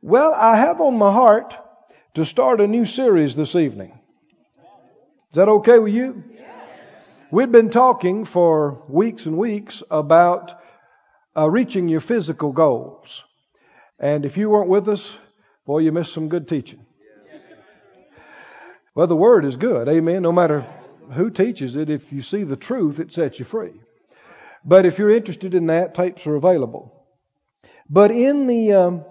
Well, I have on my heart to start a new series this evening. Is that okay with you? We've been talking for weeks and weeks about uh, reaching your physical goals. And if you weren't with us, boy, you missed some good teaching. Well, the Word is good. Amen. No matter who teaches it, if you see the truth, it sets you free. But if you're interested in that, tapes are available. But in the um,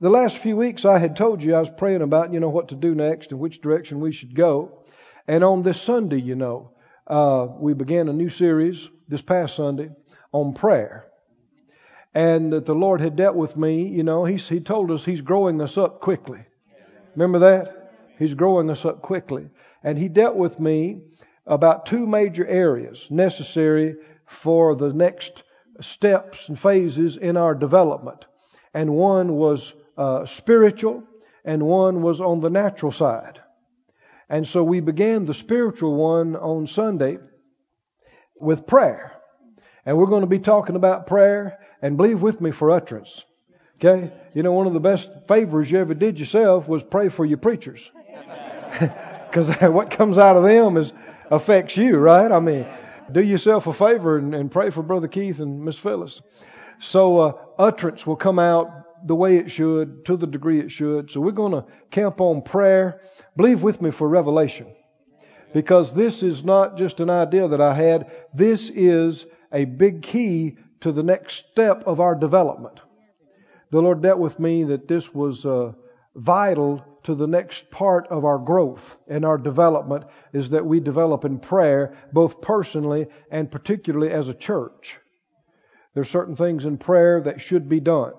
the last few weeks, I had told you I was praying about, you know, what to do next and which direction we should go. And on this Sunday, you know, uh, we began a new series this past Sunday on prayer. And that the Lord had dealt with me, you know, He He told us He's growing us up quickly. Remember that? He's growing us up quickly. And He dealt with me about two major areas necessary for the next steps and phases in our development. And one was uh, spiritual, and one was on the natural side. And so we began the spiritual one on Sunday with prayer. And we're going to be talking about prayer, and believe with me for utterance. Okay? You know, one of the best favors you ever did yourself was pray for your preachers. Because what comes out of them is affects you, right? I mean, do yourself a favor and, and pray for Brother Keith and Miss Phyllis. So uh, utterance will come out the way it should, to the degree it should. So we're going to camp on prayer. Believe with me for revelation. Because this is not just an idea that I had. This is a big key to the next step of our development. The Lord dealt with me that this was uh, vital to the next part of our growth and our development is that we develop in prayer, both personally and particularly as a church. There are certain things in prayer that should be done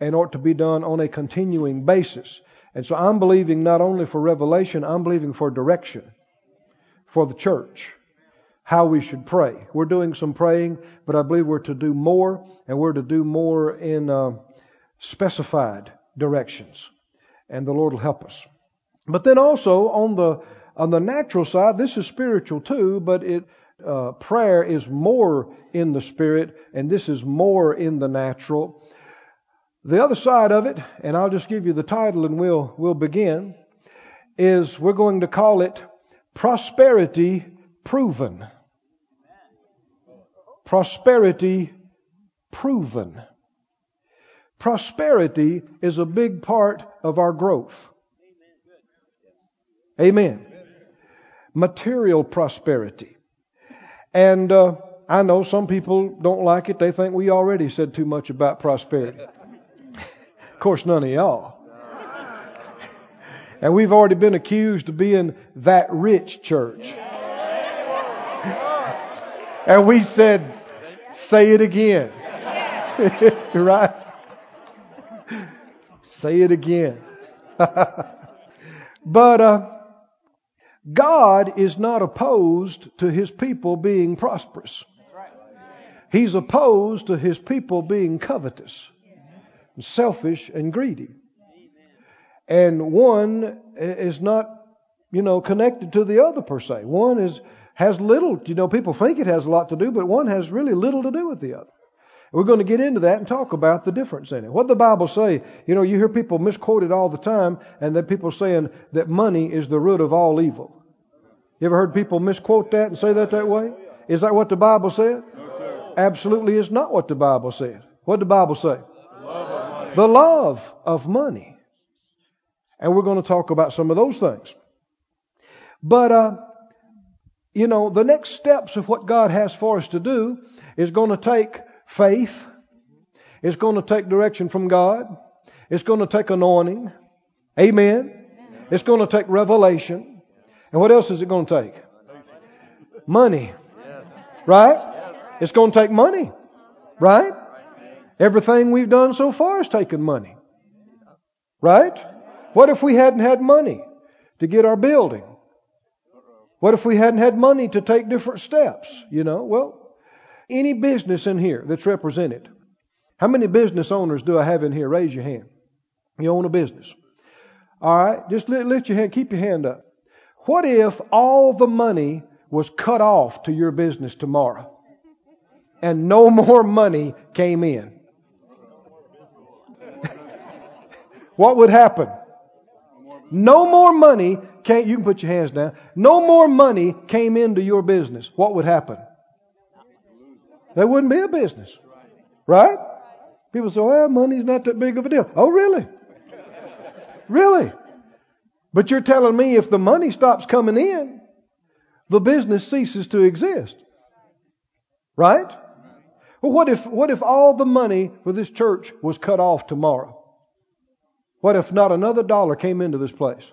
and ought to be done on a continuing basis. And so I'm believing not only for revelation, I'm believing for direction for the church, how we should pray. We're doing some praying, but I believe we're to do more, and we're to do more in uh, specified directions. And the Lord will help us. But then also on the on the natural side, this is spiritual too, but it uh, prayer is more in the spirit, and this is more in the natural. The other side of it, and I'll just give you the title and we'll, we'll begin, is we're going to call it Prosperity Proven. Prosperity Proven. Prosperity is a big part of our growth. Amen. Material prosperity. And uh, I know some people don't like it. They think we already said too much about prosperity. Of course, none of y'all. And we've already been accused of being that rich church. And we said, say it again. right? Say it again. but uh, God is not opposed to his people being prosperous. He's opposed to his people being covetous selfish and greedy. And one is not, you know, connected to the other per se. One is has little, you know, people think it has a lot to do, but one has really little to do with the other. We're going to get into that and talk about the difference in it. What the Bible say? You know, you hear people misquoted all the time, and then people saying that money is the root of all evil. You ever heard people misquote that and say that that way? Is that what the Bible said? No, Absolutely is not what the Bible said. What did the Bible say? The love of money. And we're going to talk about some of those things. But, uh, you know, the next steps of what God has for us to do is going to take faith. It's going to take direction from God. It's going to take anointing. Amen. It's going to take revelation. And what else is it going to take? Money. Right? It's going to take money. Right? Everything we've done so far has taken money. Right? What if we hadn't had money to get our building? What if we hadn't had money to take different steps? You know, well, any business in here that's represented. How many business owners do I have in here? Raise your hand. You own a business. All right, just lift your hand, keep your hand up. What if all the money was cut off to your business tomorrow and no more money came in? What would happen? No more money came, you can put your hands down. No more money came into your business. What would happen? There wouldn't be a business. Right? People say, well, money's not that big of a deal. Oh, really? Really? But you're telling me if the money stops coming in, the business ceases to exist. Right? Well, what if, what if all the money for this church was cut off tomorrow? What if not another dollar came into this place?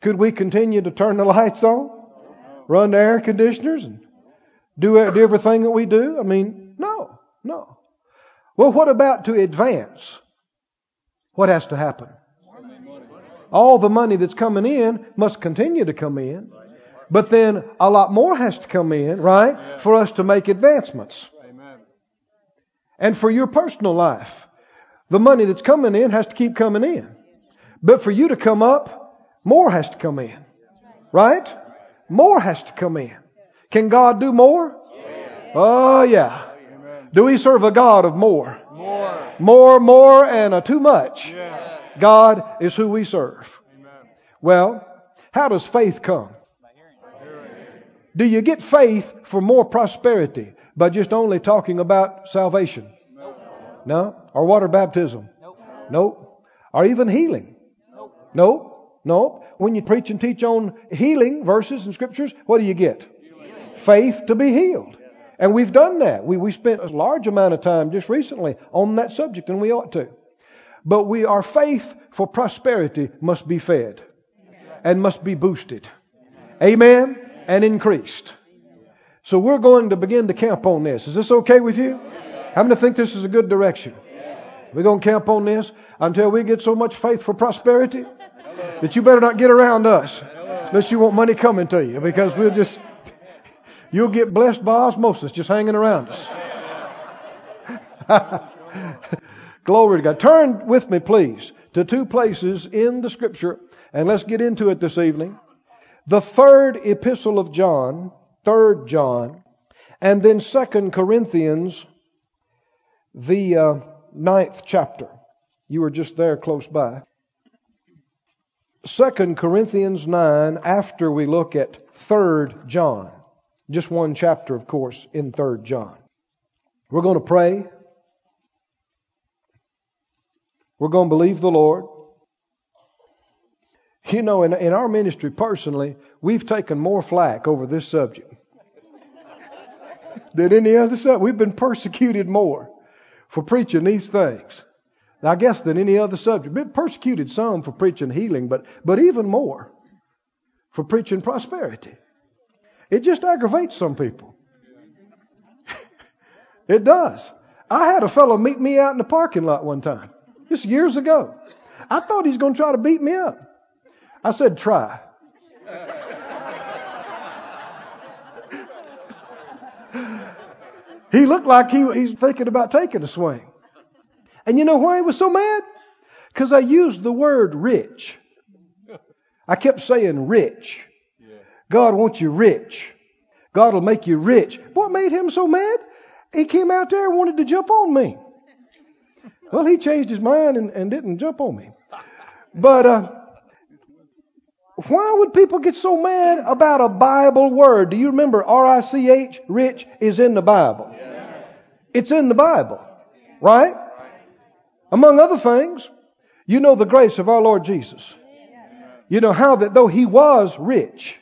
Could we continue to turn the lights on, run the air conditioners, and do, do everything that we do? I mean, no, no. Well, what about to advance? What has to happen? All the money that's coming in must continue to come in. But then a lot more has to come in, right? For us to make advancements. And for your personal life, the money that's coming in has to keep coming in. But for you to come up, more has to come in. Right? More has to come in. Can God do more? Oh yeah. Do we serve a God of more? More, more, more and a too much. God is who we serve. Well, how does faith come? Do you get faith for more prosperity by just only talking about salvation? No. Or water baptism? Nope. Or even healing? Nope. Nope. Nope. When you preach and teach on healing verses and scriptures, what do you get? Faith to be healed. And we've done that. We, we spent a large amount of time just recently on that subject, and we ought to. But we, our faith for prosperity must be fed and must be boosted. Amen? And increased. So we're going to begin to camp on this. Is this okay with you? How many think this is a good direction? We're going to camp on this until we get so much faith for prosperity that you better not get around us unless you want money coming to you because we'll just, you'll get blessed by osmosis just hanging around us. Glory to God. Turn with me, please, to two places in the scripture and let's get into it this evening. The third epistle of John, third John, and then second Corinthians, the uh, ninth chapter. You were just there close by. Second Corinthians 9 after we look at third John. Just one chapter, of course, in third John. We're going to pray. We're going to believe the Lord. You know, in, in our ministry personally, we've taken more flack over this subject than any other subject. We've been persecuted more for preaching these things. I guess than any other subject. Been persecuted some for preaching healing, but, but even more for preaching prosperity. It just aggravates some people. it does. I had a fellow meet me out in the parking lot one time, just years ago. I thought he's going to try to beat me up. I said, try. He looked like he, he's thinking about taking a swing. And you know why he was so mad? Because I used the word rich. I kept saying rich. God wants you rich. God will make you rich. What made him so mad? He came out there and wanted to jump on me. Well, he changed his mind and, and didn't jump on me. But, uh, why would people get so mad about a Bible word? Do you remember R-I-C-H, rich, is in the Bible? It's in the Bible. Right? Among other things, you know the grace of our Lord Jesus. You know how that though he was rich,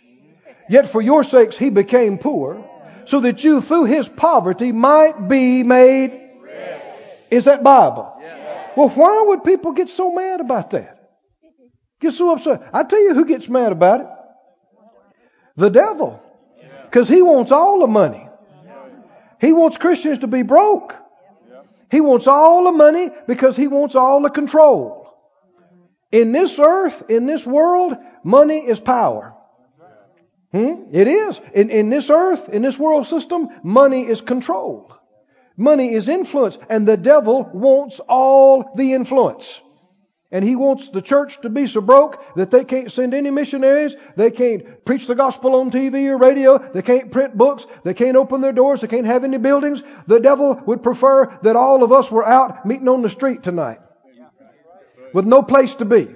yet for your sakes he became poor, so that you through his poverty might be made rich. Is that Bible? Well, why would people get so mad about that? Get so upset. I tell you who gets mad about it. The devil. Because he wants all the money. He wants Christians to be broke. He wants all the money because he wants all the control. In this earth, in this world, money is power. Hmm? It is. In, in this earth, in this world system, money is control. Money is influence. And the devil wants all the influence. And he wants the church to be so broke that they can't send any missionaries, they can't preach the gospel on TV or radio, they can't print books, they can't open their doors, they can't have any buildings. The devil would prefer that all of us were out meeting on the street tonight. with no place to be.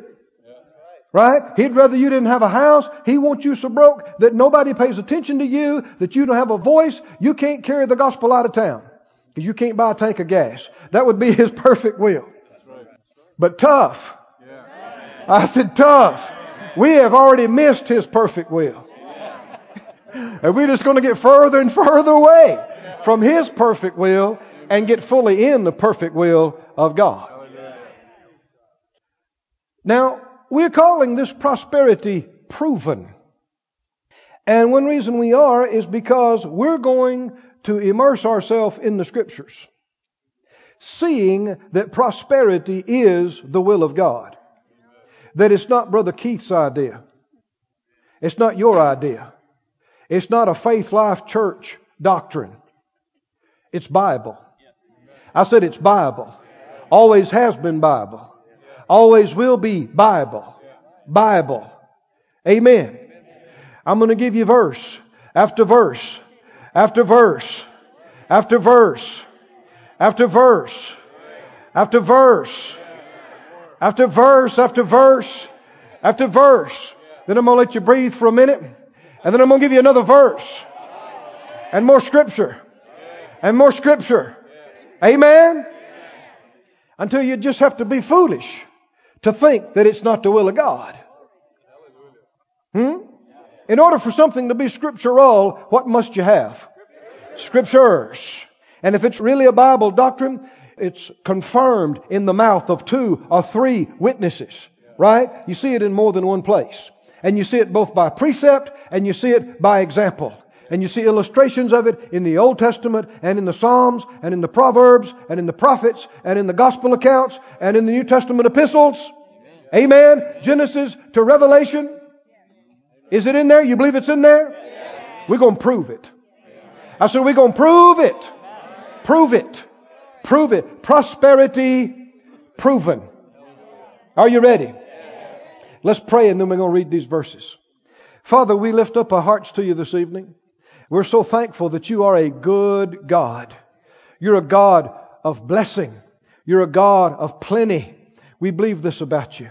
Right? He'd rather you didn't have a house. He wants you so broke that nobody pays attention to you, that you don't have a voice. You can't carry the gospel out of town because you can't buy a tank of gas. That would be his perfect will. But tough. I said tough. We have already missed his perfect will. And we're just going to get further and further away from his perfect will and get fully in the perfect will of God. Now, we're calling this prosperity proven. And one reason we are is because we're going to immerse ourselves in the scriptures, seeing that prosperity is the will of God. That it's not Brother Keith's idea. It's not your idea. It's not a faith life church doctrine. It's Bible. I said it's Bible. Always has been Bible. Always will be Bible. Bible. Amen. I'm going to give you verse after verse after verse after verse after verse after verse after verse after verse after verse. Then I'm going to let you breathe for a minute and then I'm going to give you another verse and more scripture and more scripture. Amen. Until you just have to be foolish to think that it's not the will of God. Hmm? In order for something to be scriptural, what must you have? Scriptures. And if it's really a Bible doctrine, it's confirmed in the mouth of two or three witnesses. Right? You see it in more than one place. And you see it both by precept and you see it by example. And you see illustrations of it in the Old Testament and in the Psalms and in the Proverbs and in the prophets and in the Gospel accounts and in the New Testament epistles. Amen. Amen. Genesis to Revelation. Is it in there? You believe it's in there? We're going to prove it. I said, we're going to prove it. Prove it. Prove it. Prosperity proven. Are you ready? Let's pray and then we're going to read these verses. Father, we lift up our hearts to you this evening. We're so thankful that you are a good God. You're a God of blessing. You're a God of plenty. We believe this about you.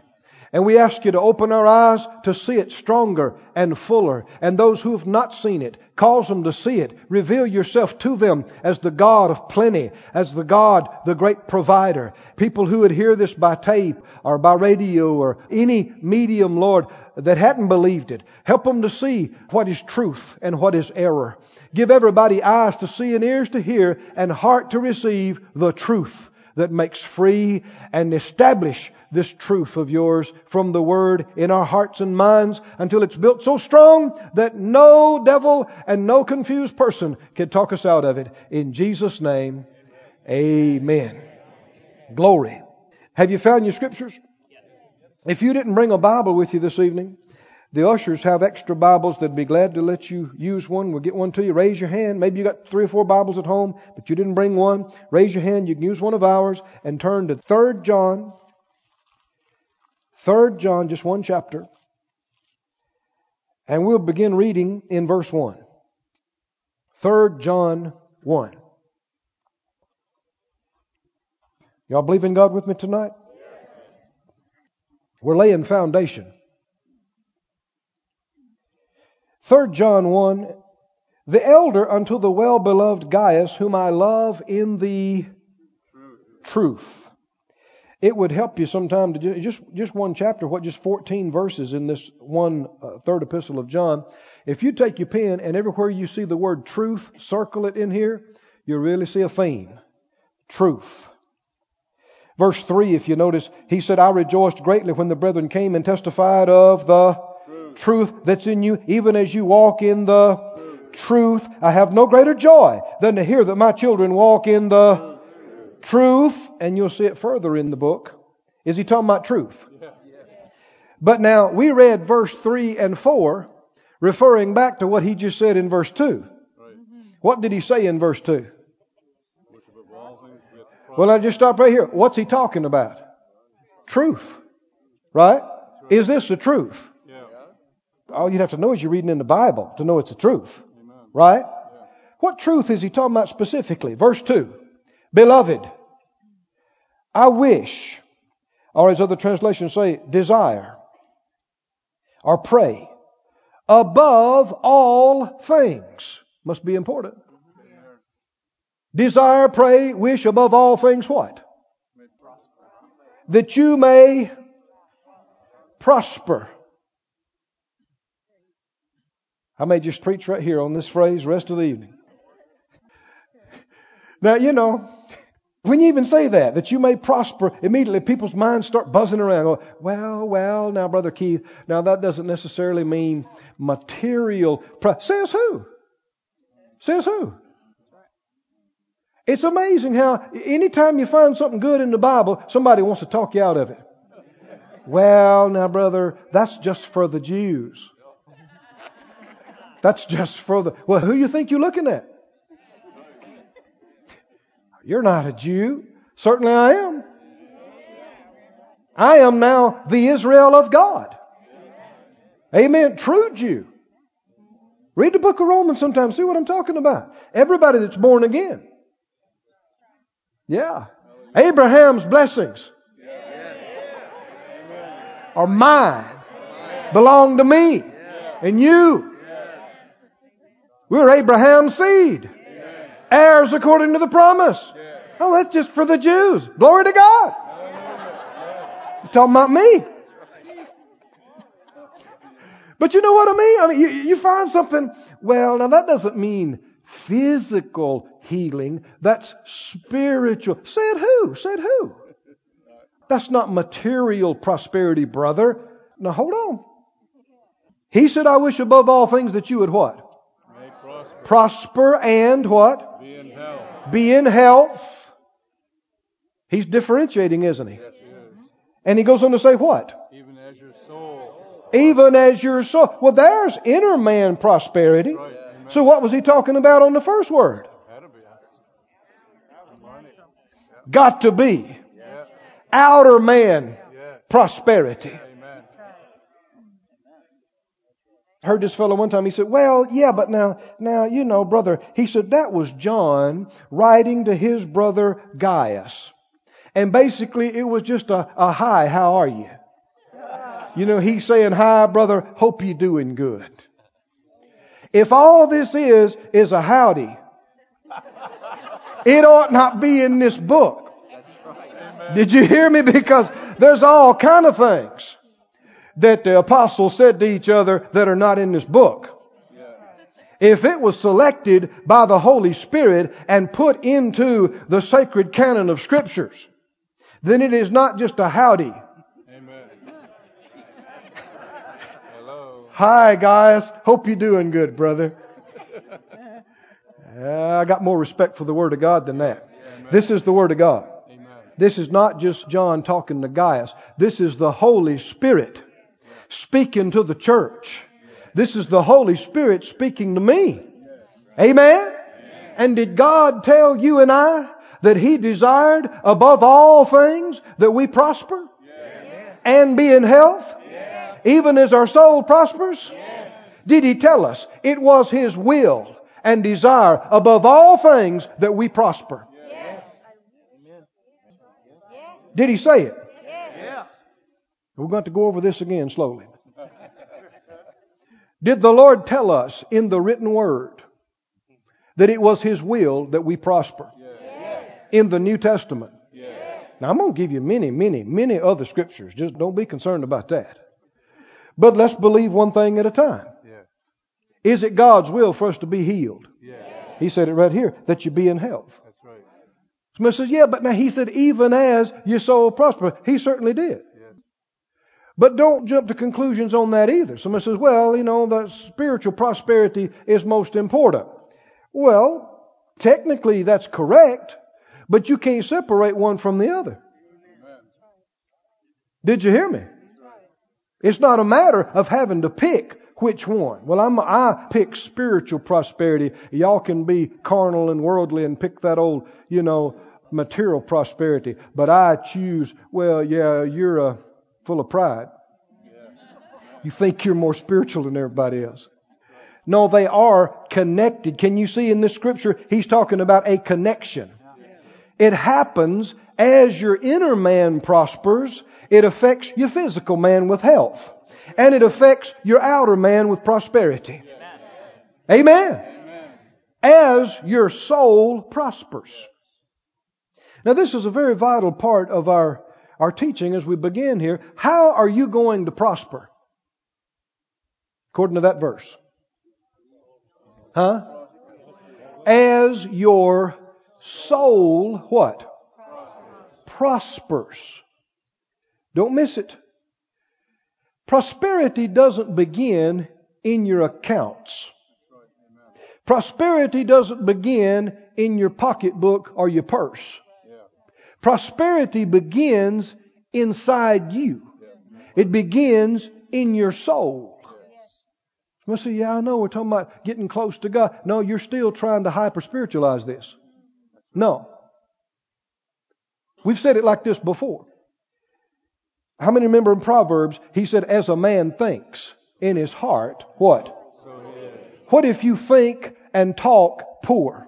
And we ask you to open our eyes to see it stronger and fuller. And those who have not seen it, cause them to see it. Reveal yourself to them as the God of plenty, as the God, the great provider. People who would hear this by tape or by radio or any medium, Lord, that hadn't believed it. Help them to see what is truth and what is error. Give everybody eyes to see and ears to hear and heart to receive the truth that makes free and establish this truth of yours from the Word in our hearts and minds until it's built so strong that no devil and no confused person can talk us out of it. In Jesus' name, amen. Glory. Have you found your scriptures? If you didn't bring a Bible with you this evening, the ushers have extra Bibles. They'd be glad to let you use one. We'll get one to you. Raise your hand. Maybe you got three or four Bibles at home, but you didn't bring one. Raise your hand. You can use one of ours and turn to 3 John. 3 John, just one chapter. And we'll begin reading in verse 1. 3 John 1. Y'all believe in God with me tonight? We're laying foundation. 3 John 1 The elder unto the well beloved Gaius, whom I love in the truth. It would help you sometime to just just one chapter, what just 14 verses in this one uh, third epistle of John. If you take your pen and everywhere you see the word truth, circle it in here, you'll really see a theme. Truth. Verse 3, if you notice, he said, I rejoiced greatly when the brethren came and testified of the truth, that's in you, even as you walk in the truth. I have no greater joy than to hear that my children walk in the truth. truth. And you'll see it further in the book. Is he talking about truth? But now, we read verse 3 and 4, referring back to what he just said in verse 2. What did he say in verse 2? Well, I just stop right here. What's he talking about? Truth. Right? Is this the truth? All you'd have to know is you're reading in the Bible to know it's the truth. Right? What truth is he talking about specifically? Verse 2. Beloved, I wish, Or as other translations say, desire or pray above all things. Must be important. Desire, pray, wish above all things what? That you may prosper. I may just preach right here on this phrase rest of the evening. Now, you know, when you even say that, that you may prosper, immediately people's minds start buzzing around. Going, well, well, now, Brother Keith, now that doesn't necessarily mean material. Pro- Says who? Says who? It's amazing how anytime you find something good in the Bible, somebody wants to talk you out of it. Well, now, brother, that's just for the Jews. That's just for the. Well, who you think you're looking at? You're not a Jew. Certainly I am. I am now the Israel of God. Amen. True Jew. Read the book of Romans sometime. See what I'm talking about. Everybody that's born again. Yeah. Abraham's blessings are mine, belong to me and you. We're Abraham's seed heirs according to the promise. Oh, that's just for the Jews. Glory to God. You're talking about me. But you know what I mean? I mean, you, you find something, well, now that doesn't mean physical healing. That's spiritual. Said who? Said who? That's not material prosperity, brother. Now hold on. He said, I wish above all things that you would what? Prosper. and what? Be in health. He's differentiating, isn't he? Yes, he is. And he goes on to say what? Even as your soul. Even as your soul. Well, there's inner man prosperity. Right. So what was he talking about on the first word? Got to be. Outer man prosperity. Heard this fellow one time. He said, well, yeah, but now, now, you know, brother, he said that was John writing to his brother Gaius. And basically it was just a, a hi, how are you? You know, he's saying, hi, brother, hope you're doing good. If all this is, is a howdy, it ought not be in this book. Did you hear me? Because there's all kind of things that the apostles said to each other that are not in this book. If it was selected by the Holy Spirit and put into the sacred canon of scriptures, then it is not just a howdy. Amen. Hello. Hi guys. Hope you're doing good, brother. I got more respect for the Word of God than that. Amen. This is the Word of God. Amen. This is not just John talking to Gaius. This is the Holy Spirit speaking to the church. This is the Holy Spirit speaking to me. Amen? And did God tell you and I that He desired above all things that we prosper and be in health, even as our soul prospers? Did He tell us it was His will and desire above all things that we prosper? Did He say it? We're going to go over this again slowly. Did the Lord tell us in the written word that it was His will that we prosper? Yes. In the New Testament. Yes. Now I'm going to give you many, many, many other scriptures. Just don't be concerned about that. But let's believe one thing at a time. Yes. Is it God's will for us to be healed? He said it right here, that you be in health. That's right. Somebody says, yeah, but now he said, even as your soul prosper. He certainly did. But don't jump to conclusions on that either. Someone says, well, you know, the spiritual prosperity is most important. Well, technically that's correct, but you can't separate one from the other. Did you hear me? It's not a matter of having to pick which one. Well, I'm, I pick spiritual prosperity. Y'all can be carnal and worldly and pick that old, you know, material prosperity. But I choose, well, yeah, you're a, full of pride. You think you're more spiritual than everybody else. No, they are connected. Can you see in this scripture, he's talking about a connection. It happens as your inner man prospers, it affects your physical man with health. And it affects your outer man with prosperity. Amen. As your soul prospers. Now this is a very vital part of our, our teaching as we begin here. How are you going to prosper? According to that verse. Huh? As your soul, what? Prospers. Don't miss it. Prosperity doesn't begin in your accounts. Prosperity doesn't begin in your pocketbook or your purse. Prosperity begins inside you. It begins in your soul. Well, say, yeah, I know we're talking about getting close to God. No, you're still trying to hyper spiritualize this. No. We've said it like this before. How many remember in Proverbs, he said, as a man thinks in his heart, what? What if you think and talk poor?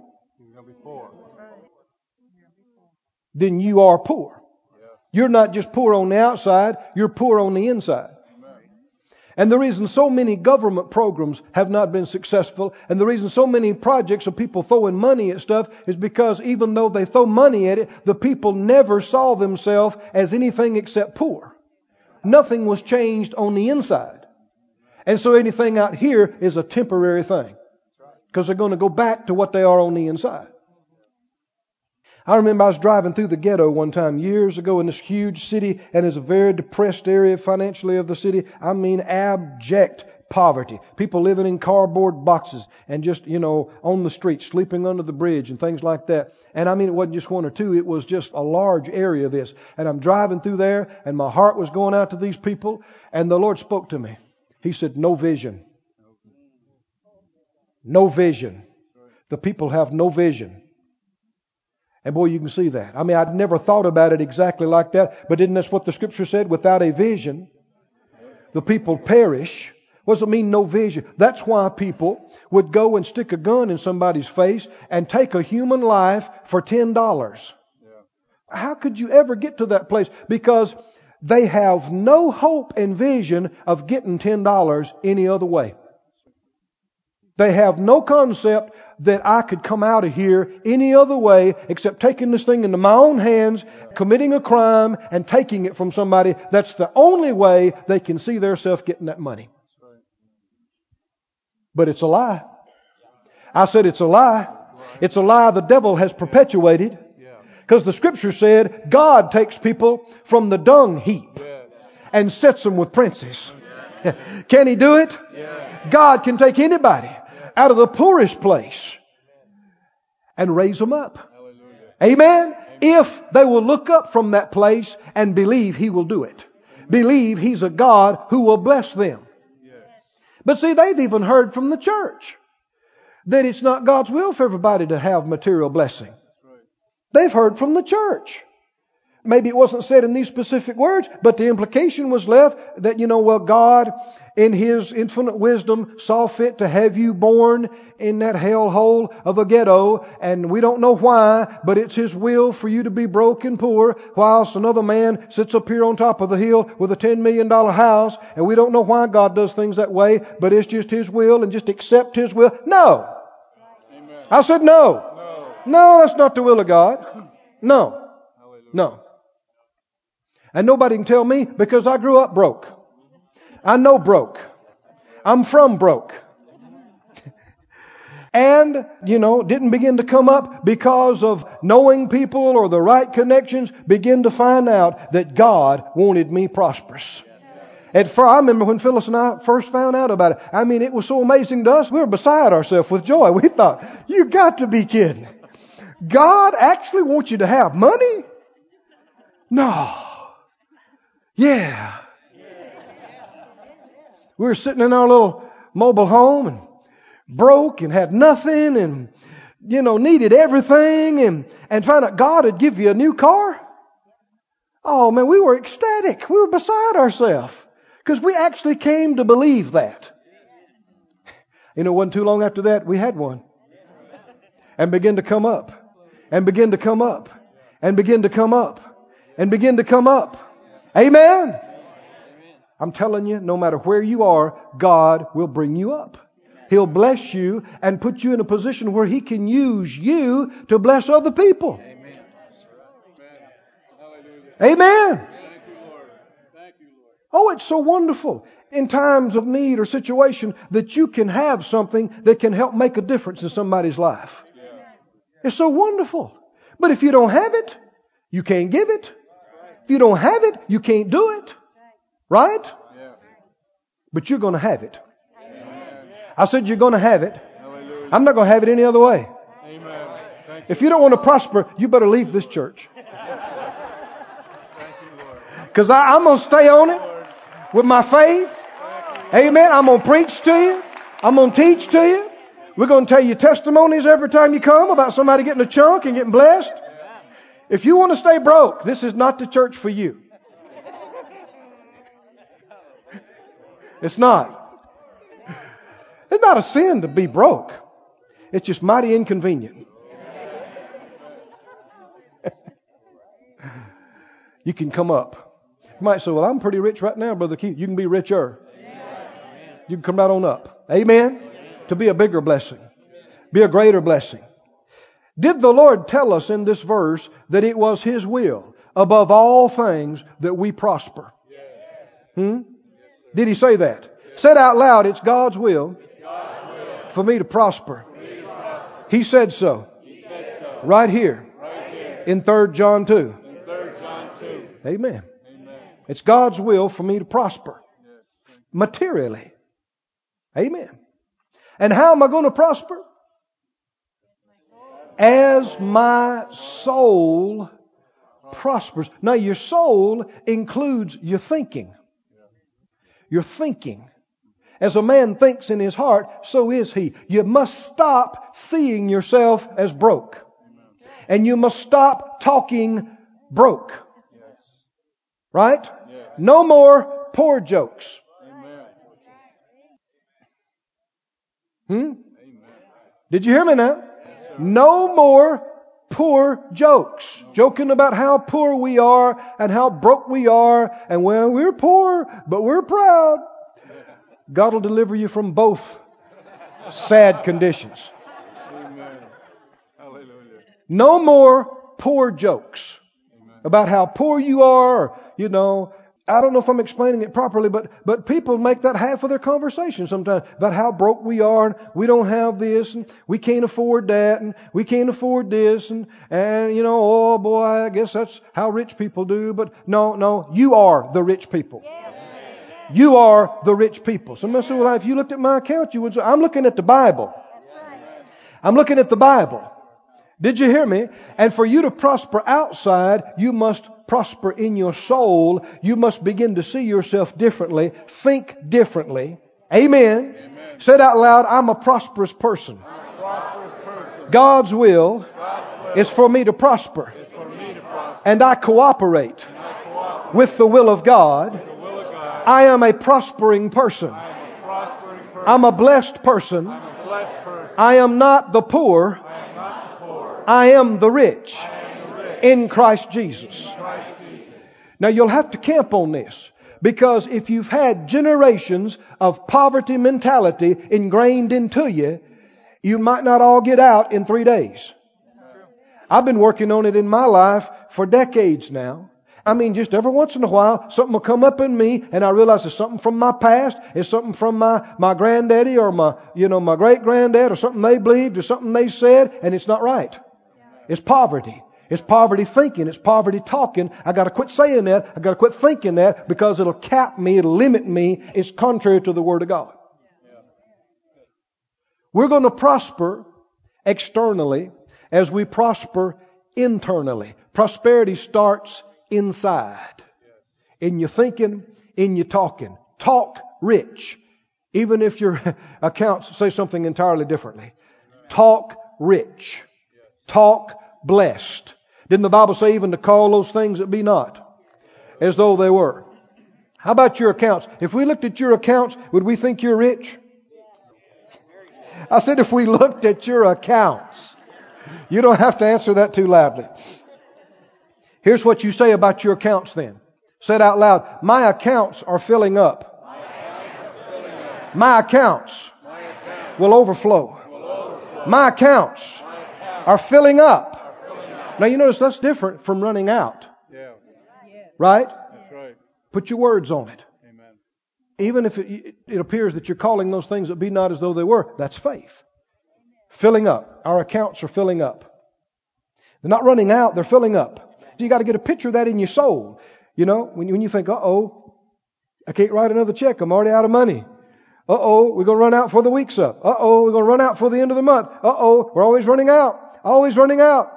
Then you are poor. You're not just poor on the outside, you're poor on the inside. And the reason so many government programs have not been successful, and the reason so many projects of people throwing money at stuff is because even though they throw money at it, the people never saw themselves as anything except poor. Nothing was changed on the inside. And so anything out here is a temporary thing. Because they're going to go back to what they are on the inside. I remember I was driving through the ghetto one time years ago in this huge city, and it's a very depressed area financially of the city. I mean, abject poverty. People living in cardboard boxes and just, you know, on the street, sleeping under the bridge and things like that. And I mean, it wasn't just one or two, it was just a large area of this. And I'm driving through there, and my heart was going out to these people, and the Lord spoke to me. He said, No vision. No vision. The people have no vision. And boy, you can see that. I mean, I'd never thought about it exactly like that, but isn't that what the scripture said? Without a vision, the people perish. What does it mean, no vision? That's why people would go and stick a gun in somebody's face and take a human life for $10. Yeah. How could you ever get to that place? Because they have no hope and vision of getting $10 any other way. They have no concept that I could come out of here any other way except taking this thing into my own hands, committing a crime, and taking it from somebody. That's the only way they can see themselves getting that money. But it's a lie. I said it's a lie. It's a lie the devil has perpetuated. Because the scripture said God takes people from the dung heap and sets them with princes. can he do it? God can take anybody out of the poorest place and raise them up. Amen? If they will look up from that place and believe He will do it. Believe He's a God who will bless them. But see, they've even heard from the church that it's not God's will for everybody to have material blessing. They've heard from the church. Maybe it wasn't said in these specific words, but the implication was left that, you know, well, God, in His infinite wisdom, saw fit to have you born in that hellhole of a ghetto, and we don't know why, but it's His will for you to be broke and poor, whilst another man sits up here on top of the hill with a $10 million house, and we don't know why God does things that way, but it's just His will, and just accept His will. No! Amen. I said no. no. No, that's not the will of God. No. No. And nobody can tell me because I grew up broke. I know broke. I'm from broke. and, you know, didn't begin to come up because of knowing people or the right connections, begin to find out that God wanted me prosperous. At first, I remember when Phyllis and I first found out about it. I mean, it was so amazing to us. We were beside ourselves with joy. We thought, you got to be kidding. God actually wants you to have money? No. Yeah. We were sitting in our little mobile home and broke and had nothing and, you know, needed everything and, and found out God would give you a new car. Oh man, we were ecstatic. We were beside ourselves because we actually came to believe that. You know, it wasn't too long after that we had one and began to come up and begin to come up and begin to come up and begin to come up. Amen. I'm telling you, no matter where you are, God will bring you up. He'll bless you and put you in a position where He can use you to bless other people. Amen. Amen. Oh, it's so wonderful in times of need or situation that you can have something that can help make a difference in somebody's life. It's so wonderful. But if you don't have it, you can't give it. If you don't have it, you can't do it. Right? But you're going to have it. I said you're going to have it. I'm not going to have it any other way. If you don't want to prosper, you better leave this church. Because I'm going to stay on it with my faith. Amen. I'm going to preach to you. I'm going to teach to you. We're going to tell you testimonies every time you come about somebody getting a chunk and getting blessed. If you want to stay broke, this is not the church for you. It's not. It's not a sin to be broke. It's just mighty inconvenient. you can come up. You might say, Well, I'm pretty rich right now, Brother Keith. You can be richer. You can come right on up. Amen? To be a bigger blessing, be a greater blessing. Did the Lord tell us in this verse that it was His will, above all things, that we prosper? Hmm? Did He say that? Said out loud, it's God's will for me to prosper. He said so. Right here. In 3 John 2. Amen. It's God's will for me to prosper. Materially. Amen. And how am I going to prosper? As my soul prospers. Now your soul includes your thinking. Your thinking. As a man thinks in his heart, so is he. You must stop seeing yourself as broke. And you must stop talking broke. Right? No more poor jokes. Hmm? Did you hear me now? No more poor jokes. Joking about how poor we are and how broke we are and well, we're poor, but we're proud. God will deliver you from both sad conditions. No more poor jokes about how poor you are, you know, I don't know if I'm explaining it properly, but, but people make that half of their conversation sometimes about how broke we are and we don't have this and we can't afford that and we can't afford this and, and you know, oh boy, I guess that's how rich people do. But no, no, you are the rich people. You are the rich people. Somebody said, well, if you looked at my account, you would say, I'm looking at the Bible. I'm looking at the Bible. Did you hear me? And for you to prosper outside, you must prosper in your soul. You must begin to see yourself differently, think differently. Amen. Amen. Said out loud, I'm a prosperous person. A prosperous person. God's, will God's will is for me to prosper. Me to prosper. And I and I cooperate with the will of God I am a prospering person. I'm a blessed person. I am not the poor. I am the rich in Christ Jesus. Now you'll have to camp on this because if you've had generations of poverty mentality ingrained into you, you might not all get out in three days. I've been working on it in my life for decades now. I mean, just every once in a while, something will come up in me, and I realize it's something from my past, it's something from my, my granddaddy or my, you know, my great granddad, or something they believed, or something they said, and it's not right. It's poverty. It's poverty thinking. It's poverty talking. I gotta quit saying that. I gotta quit thinking that because it'll cap me, it'll limit me. It's contrary to the Word of God. We're gonna prosper externally as we prosper internally. Prosperity starts inside. In your thinking, in your talking. Talk rich. Even if your accounts say something entirely differently. Talk rich. Talk blessed. Didn't the Bible say even to call those things that be not as though they were? How about your accounts? If we looked at your accounts, would we think you're rich? I said if we looked at your accounts. You don't have to answer that too loudly. Here's what you say about your accounts then. Say it out loud. My accounts are filling up. My accounts will overflow. My accounts are filling up. Now you notice that's different from running out. Yeah, Right? that's right. Put your words on it. Amen. Even if it, it appears that you're calling those things that be not as though they were, that's faith. Filling up. Our accounts are filling up. They're not running out, they're filling up. So you got to get a picture of that in your soul. You know, when you, when you think, uh oh, I can't write another check, I'm already out of money. Uh oh, we're going to run out for the week's up. Uh oh, we're going to run out for the end of the month. Uh oh, we're always running out. Always running out.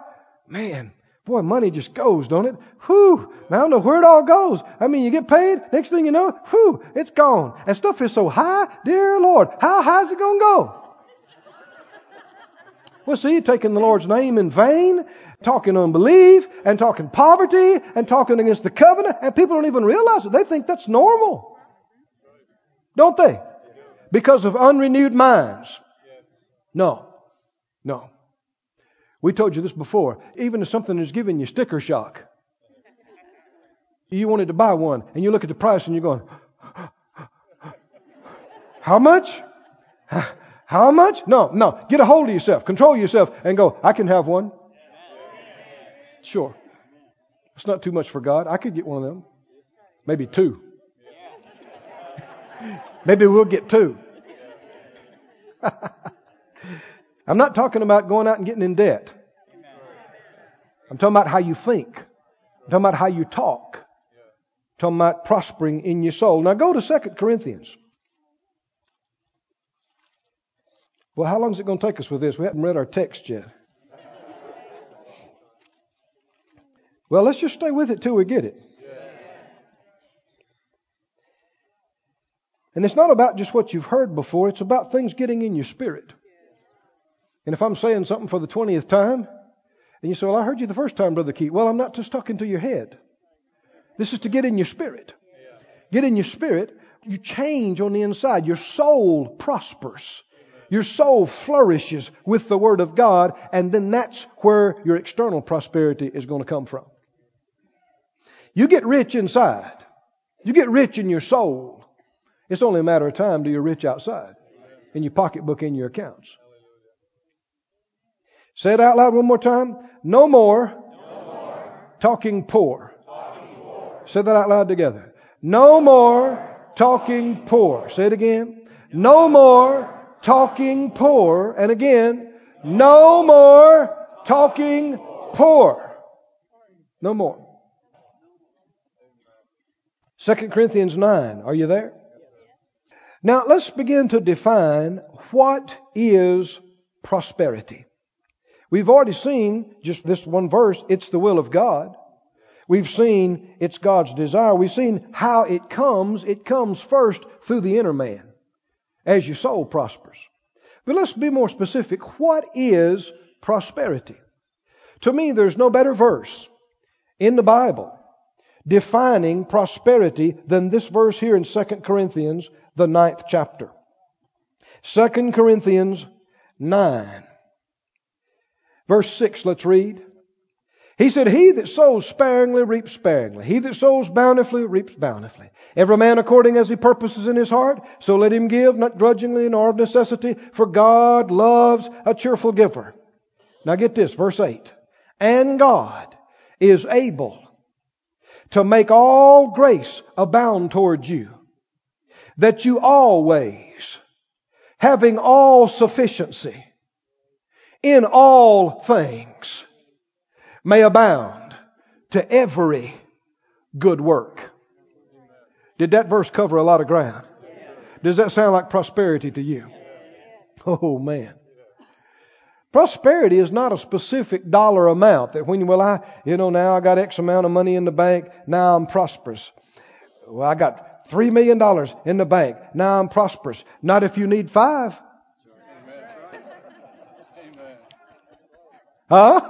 Man, boy, money just goes, don't it? Whew, I don't know where it all goes. I mean, you get paid, next thing you know, whew, it's gone. And stuff is so high, dear Lord, how high is it going to go? Well, see, taking the Lord's name in vain, talking unbelief, and talking poverty, and talking against the covenant, and people don't even realize it. They think that's normal. Don't they? Because of unrenewed minds. No. No. We told you this before. Even if something is giving you sticker shock, you wanted to buy one, and you look at the price and you're going, How much? How much? No, no. Get a hold of yourself. Control yourself and go, I can have one. Sure. It's not too much for God. I could get one of them. Maybe two. Maybe we'll get two. I'm not talking about going out and getting in debt. I'm talking about how you think. I'm talking about how you talk. I'm talking about prospering in your soul. Now go to 2 Corinthians. Well, how long is it going to take us with this? We haven't read our text yet. Well, let's just stay with it till we get it. And it's not about just what you've heard before, it's about things getting in your spirit. And if I'm saying something for the 20th time, and you say, Well, I heard you the first time, Brother Keith. Well, I'm not just talking to your head. This is to get in your spirit. Get in your spirit. You change on the inside. Your soul prospers. Your soul flourishes with the Word of God, and then that's where your external prosperity is going to come from. You get rich inside. You get rich in your soul. It's only a matter of time till you're rich outside. In your pocketbook, in your accounts. Say it out loud one more time. No more, talking poor. Say that out loud together. No more talking poor. Say it again. No more talking poor. And again, no more talking poor. No more. 2 Corinthians 9. Are you there? Now let's begin to define what is prosperity. We've already seen just this one verse, it's the will of God. We've seen it's God's desire. We've seen how it comes. It comes first through the inner man as your soul prospers. But let's be more specific. What is prosperity? To me, there's no better verse in the Bible defining prosperity than this verse here in 2 Corinthians, the ninth chapter. 2 Corinthians 9. Verse 6, let's read. He said, He that sows sparingly reaps sparingly. He that sows bountifully reaps bountifully. Every man according as he purposes in his heart, so let him give, not grudgingly nor of necessity, for God loves a cheerful giver. Now get this, verse 8. And God is able to make all grace abound towards you, that you always, having all sufficiency, in all things may abound to every good work. Did that verse cover a lot of ground? Does that sound like prosperity to you? Oh man. Prosperity is not a specific dollar amount that when well, I, you know, now I got X amount of money in the bank, now I'm prosperous. Well, I got three million dollars in the bank, now I'm prosperous. Not if you need five. Huh?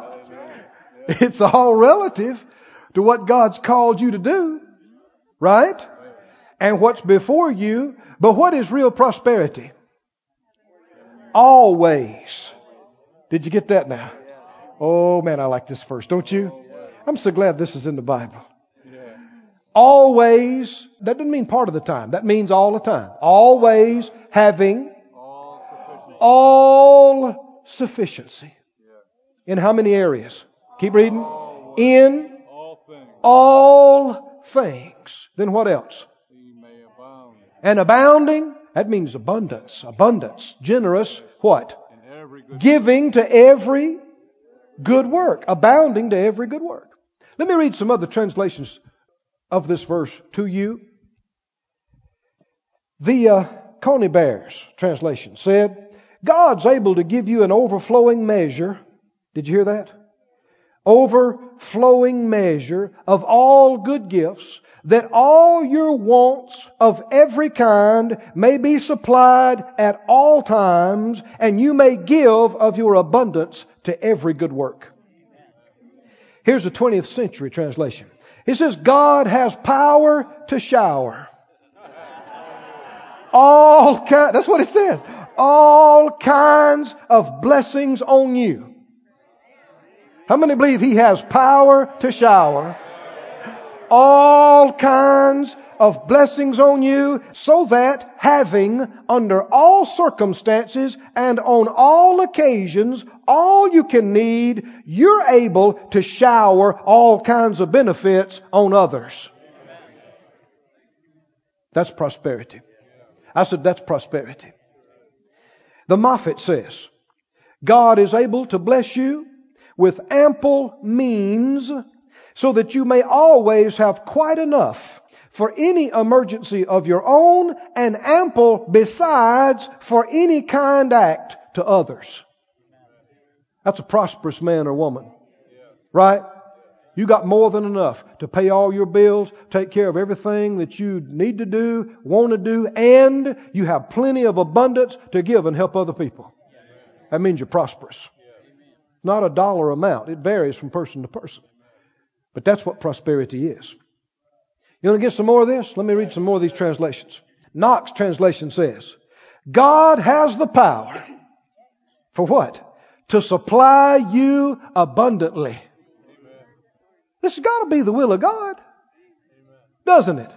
It's all relative to what God's called you to do. Right? And what's before you. But what is real prosperity? Always. Did you get that now? Oh man, I like this verse, don't you? I'm so glad this is in the Bible. Always, that doesn't mean part of the time. That means all the time. Always having All sufficient. all sufficiency. In how many areas? Keep reading. In All things. Then what else? And abounding, that means abundance, abundance, generous, what? Giving to every good work, abounding to every good work. Let me read some other translations of this verse to you. The uh, Conybeare's translation said, God's able to give you an overflowing measure. Did you hear that? Overflowing measure of all good gifts, that all your wants of every kind may be supplied at all times, and you may give of your abundance to every good work. Here's the 20th century translation. It says, God has power to shower. All kind, that's what it says. All kinds of blessings on you. How many believe He has power to shower? All kinds of blessings on you so that having under all circumstances and on all occasions all you can need, you're able to shower all kinds of benefits on others. That's prosperity. I said that's prosperity. The Moffatt says, God is able to bless you with ample means so that you may always have quite enough for any emergency of your own and ample besides for any kind act to others. That's a prosperous man or woman. Right? You got more than enough to pay all your bills, take care of everything that you need to do, want to do, and you have plenty of abundance to give and help other people. That means you're prosperous. Not a dollar amount. It varies from person to person. But that's what prosperity is. You want to get some more of this? Let me read some more of these translations. Knox translation says, God has the power for what? To supply you abundantly. This has got to be the will of God. Doesn't it?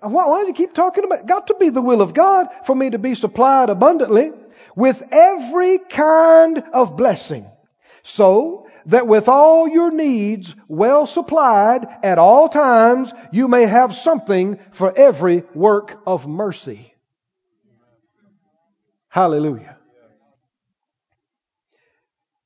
Why, why do you keep talking about it? Got to be the will of God for me to be supplied abundantly with every kind of blessing. So that with all your needs well supplied at all times, you may have something for every work of mercy. Hallelujah.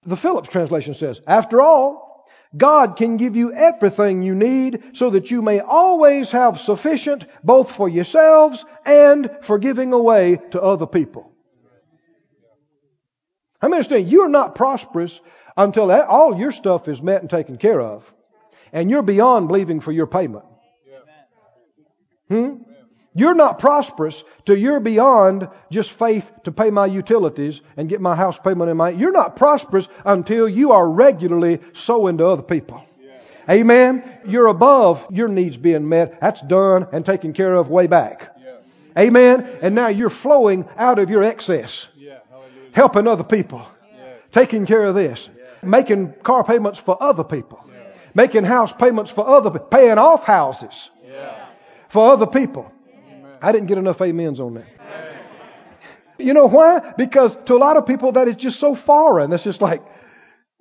The Phillips translation says, After all, God can give you everything you need so that you may always have sufficient both for yourselves and for giving away to other people. I understand, you're not prosperous until that, all your stuff is met and taken care of. And you're beyond believing for your payment. Hmm? You're not prosperous till you're beyond just faith to pay my utilities and get my house payment in my. You're not prosperous until you are regularly sowing to other people. Amen. You're above your needs being met. That's done and taken care of way back. Amen. And now you're flowing out of your excess, Yeah. Helping other people, Yeah. taking care of this, making car payments for other people, making house payments for other, paying off houses Yeah. for other people. I didn't get enough amens on that. You know why? Because to a lot of people that is just so foreign. That's just like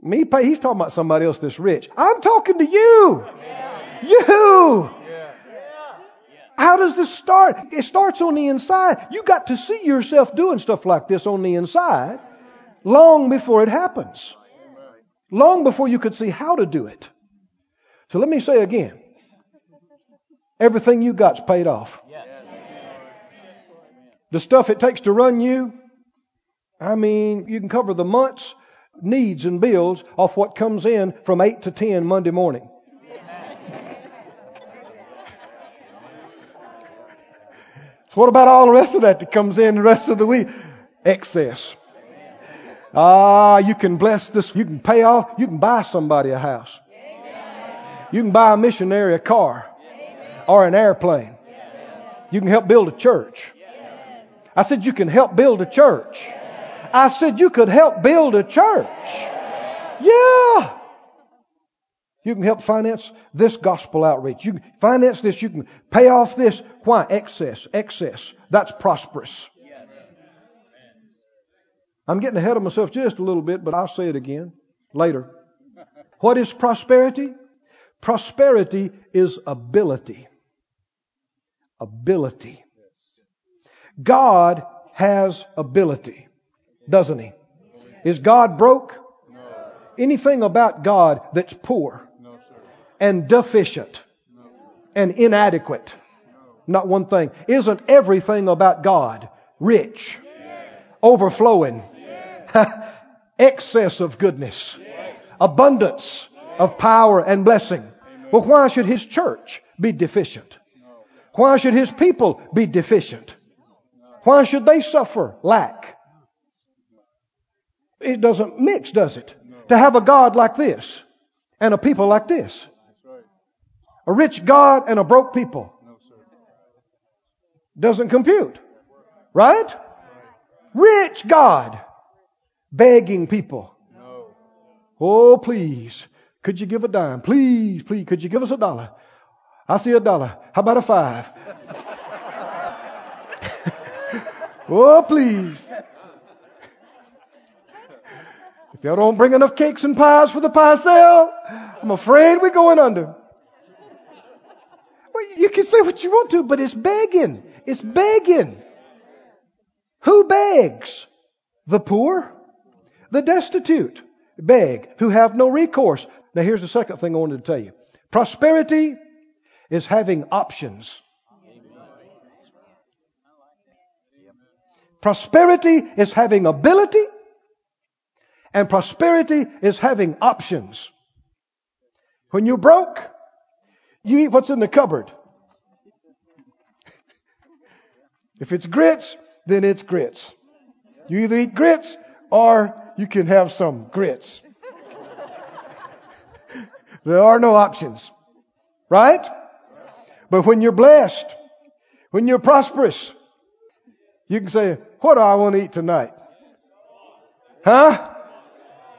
me pay. He's talking about somebody else that's rich. I'm talking to you. You. How does this start? It starts on the inside. You got to see yourself doing stuff like this on the inside long before it happens. Long before you could see how to do it. So let me say again. Everything you got's paid off. The stuff it takes to run you, I mean, you can cover the month's needs and bills off what comes in from 8 to 10 Monday morning. so what about all the rest of that that comes in the rest of the week? Excess. Ah, you can bless this, you can pay off, you can buy somebody a house. You can buy a missionary a car or an airplane. You can help build a church. I said you can help build a church. I said you could help build a church. Yeah. You can help finance this gospel outreach. You can finance this. You can pay off this. Why? Excess. Excess. That's prosperous. I'm getting ahead of myself just a little bit, but I'll say it again later. What is prosperity? Prosperity is ability. Ability. God has ability, doesn't He? Is God broke? No. Anything about God that's poor No, and deficient No. and inadequate? Not one thing. Isn't everything about God rich, overflowing, excess of goodness, abundance of power and blessing? Well, why should His church be deficient? Why should His people be deficient? Why should they suffer lack? It doesn't mix, does it? To have a God like this and a people like this. A rich God and a broke people. Doesn't compute. Right? Rich God begging people. No. Oh, please. Could you give a dime? Please, please. Could you give us a dollar? I see a dollar. How about a five? oh, please. If y'all don't bring enough cakes and pies for the pie sale, I'm afraid we're going under. Well, you can say what you want to, but it's begging. It's begging. Who begs? The poor, the destitute beg, who have no recourse. Now here's the second thing I wanted to tell you. Prosperity is having options. Prosperity is having ability, and prosperity is having options. When you're broke, you eat what's in the cupboard. If it's grits, then it's grits. You either eat grits or you can have some grits. there are no options. Right? But when you're blessed, when you're prosperous, you can say, what do I want to eat tonight? Huh?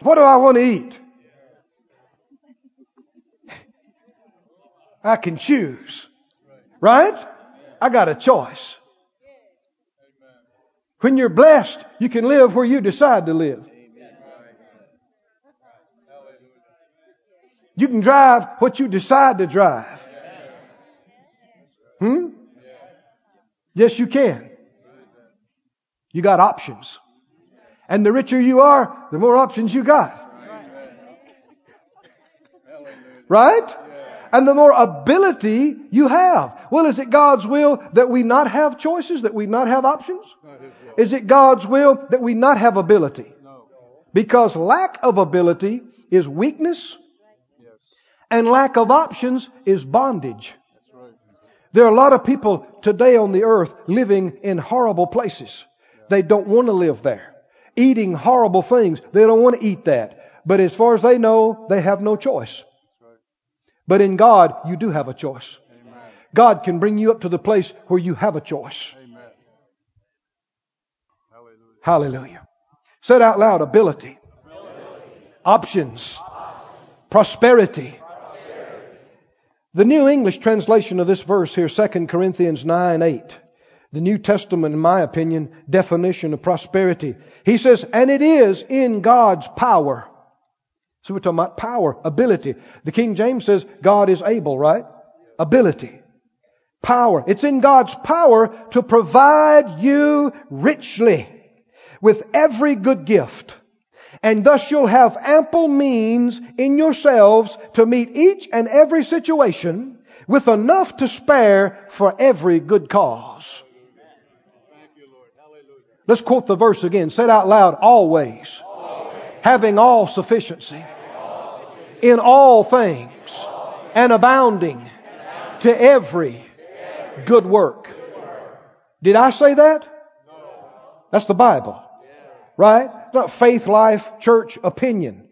What do I want to eat? I can choose. Right? I got a choice. When you're blessed, you can live where you decide to live. You can drive what you decide to drive. Hmm? Yes, you can. You got options. And the richer you are, the more options you got. Right? And the more ability you have. Well, is it God's will that we not have choices, that we not have options? Is it God's will that we not have ability? Because lack of ability is weakness. And lack of options is bondage. There are a lot of people today on the earth living in horrible places. They don't want to live there. Eating horrible things. They don't want to eat that. But as far as they know, they have no choice. But in God, you do have a choice. God can bring you up to the place where you have a choice. Hallelujah. Hallelujah. Said out loud, ability. Options. Prosperity. The New English translation of this verse here, 2 Corinthians 9, 8. The New Testament, in my opinion, definition of prosperity. He says, and it is in God's power. So we're talking about power, ability. The King James says God is able, right? Ability. Power. It's in God's power to provide you richly with every good gift. And thus you'll have ample means in yourselves to meet each and every situation with enough to spare for every good cause. Let's quote the verse again. Say it out loud. Always. Having all sufficiency. In all things. And abounding to every good work. Did I say that? That's the Bible. Right? It's not faith, life, church, opinion.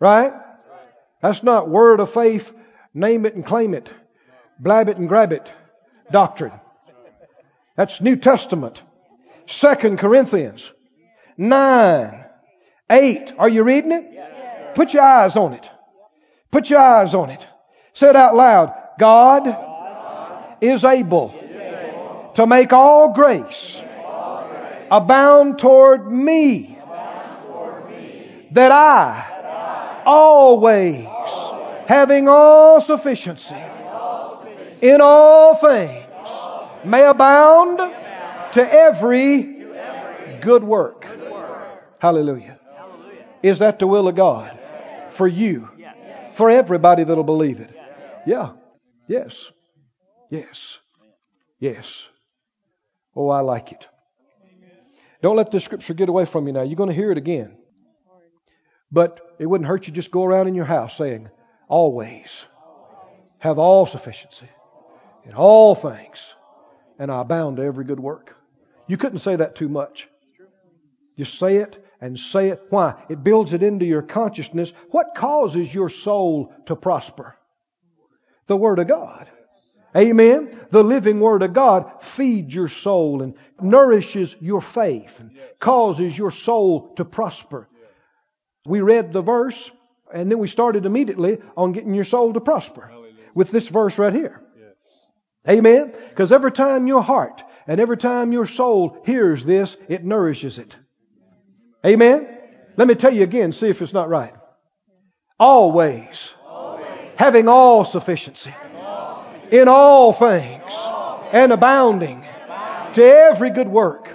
Right? That's not word of faith, name it and claim it, blab it and grab it doctrine. That's New Testament. Second Corinthians 9, 8. Are you reading it? Put your eyes on it. Put your eyes on it. Say it out loud. God is able to make all grace abound toward me that I always having all sufficiency in all things may abound to every good work. Hallelujah. Is that the will of God? For you. For everybody that'll believe it. Yeah. Yes. Yes. Yes. Oh, I like it. Don't let this scripture get away from you now. You're going to hear it again. But it wouldn't hurt you just go around in your house saying, always have all sufficiency in all things, and I abound to every good work. You couldn't say that too much. Just say it and say it. Why? It builds it into your consciousness. What causes your soul to prosper? The Word of God. Amen. The living Word of God feeds your soul and nourishes your faith and causes your soul to prosper. We read the verse and then we started immediately on getting your soul to prosper with this verse right here. Amen. Because every time your heart and every time your soul hears this, it nourishes it. Amen. Let me tell you again, see if it's not right. Always, having all sufficiency in all things and abounding to every good work.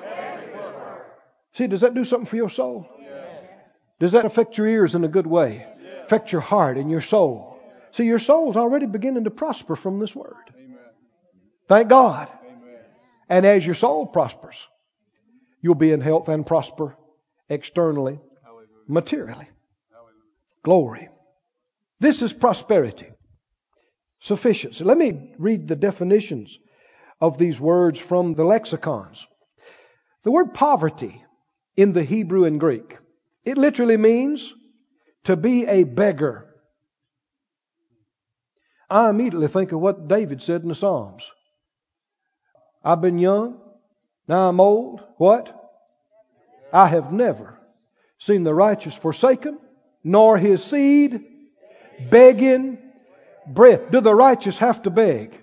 See, does that do something for your soul? Does that affect your ears in a good way? Affect your heart and your soul? See, your soul's already beginning to prosper from this word. Thank God. And as your soul prospers, you'll be in health and prosper externally, materially. Glory. This is prosperity. Sufficiency. Let me read the definitions of these words from the lexicons. The word poverty in the Hebrew and Greek, it literally means to be a beggar. I immediately think of what David said in the Psalms. I've been young, now I'm old. What? I have never seen the righteous forsaken, nor his seed begging bread. Do the righteous have to beg?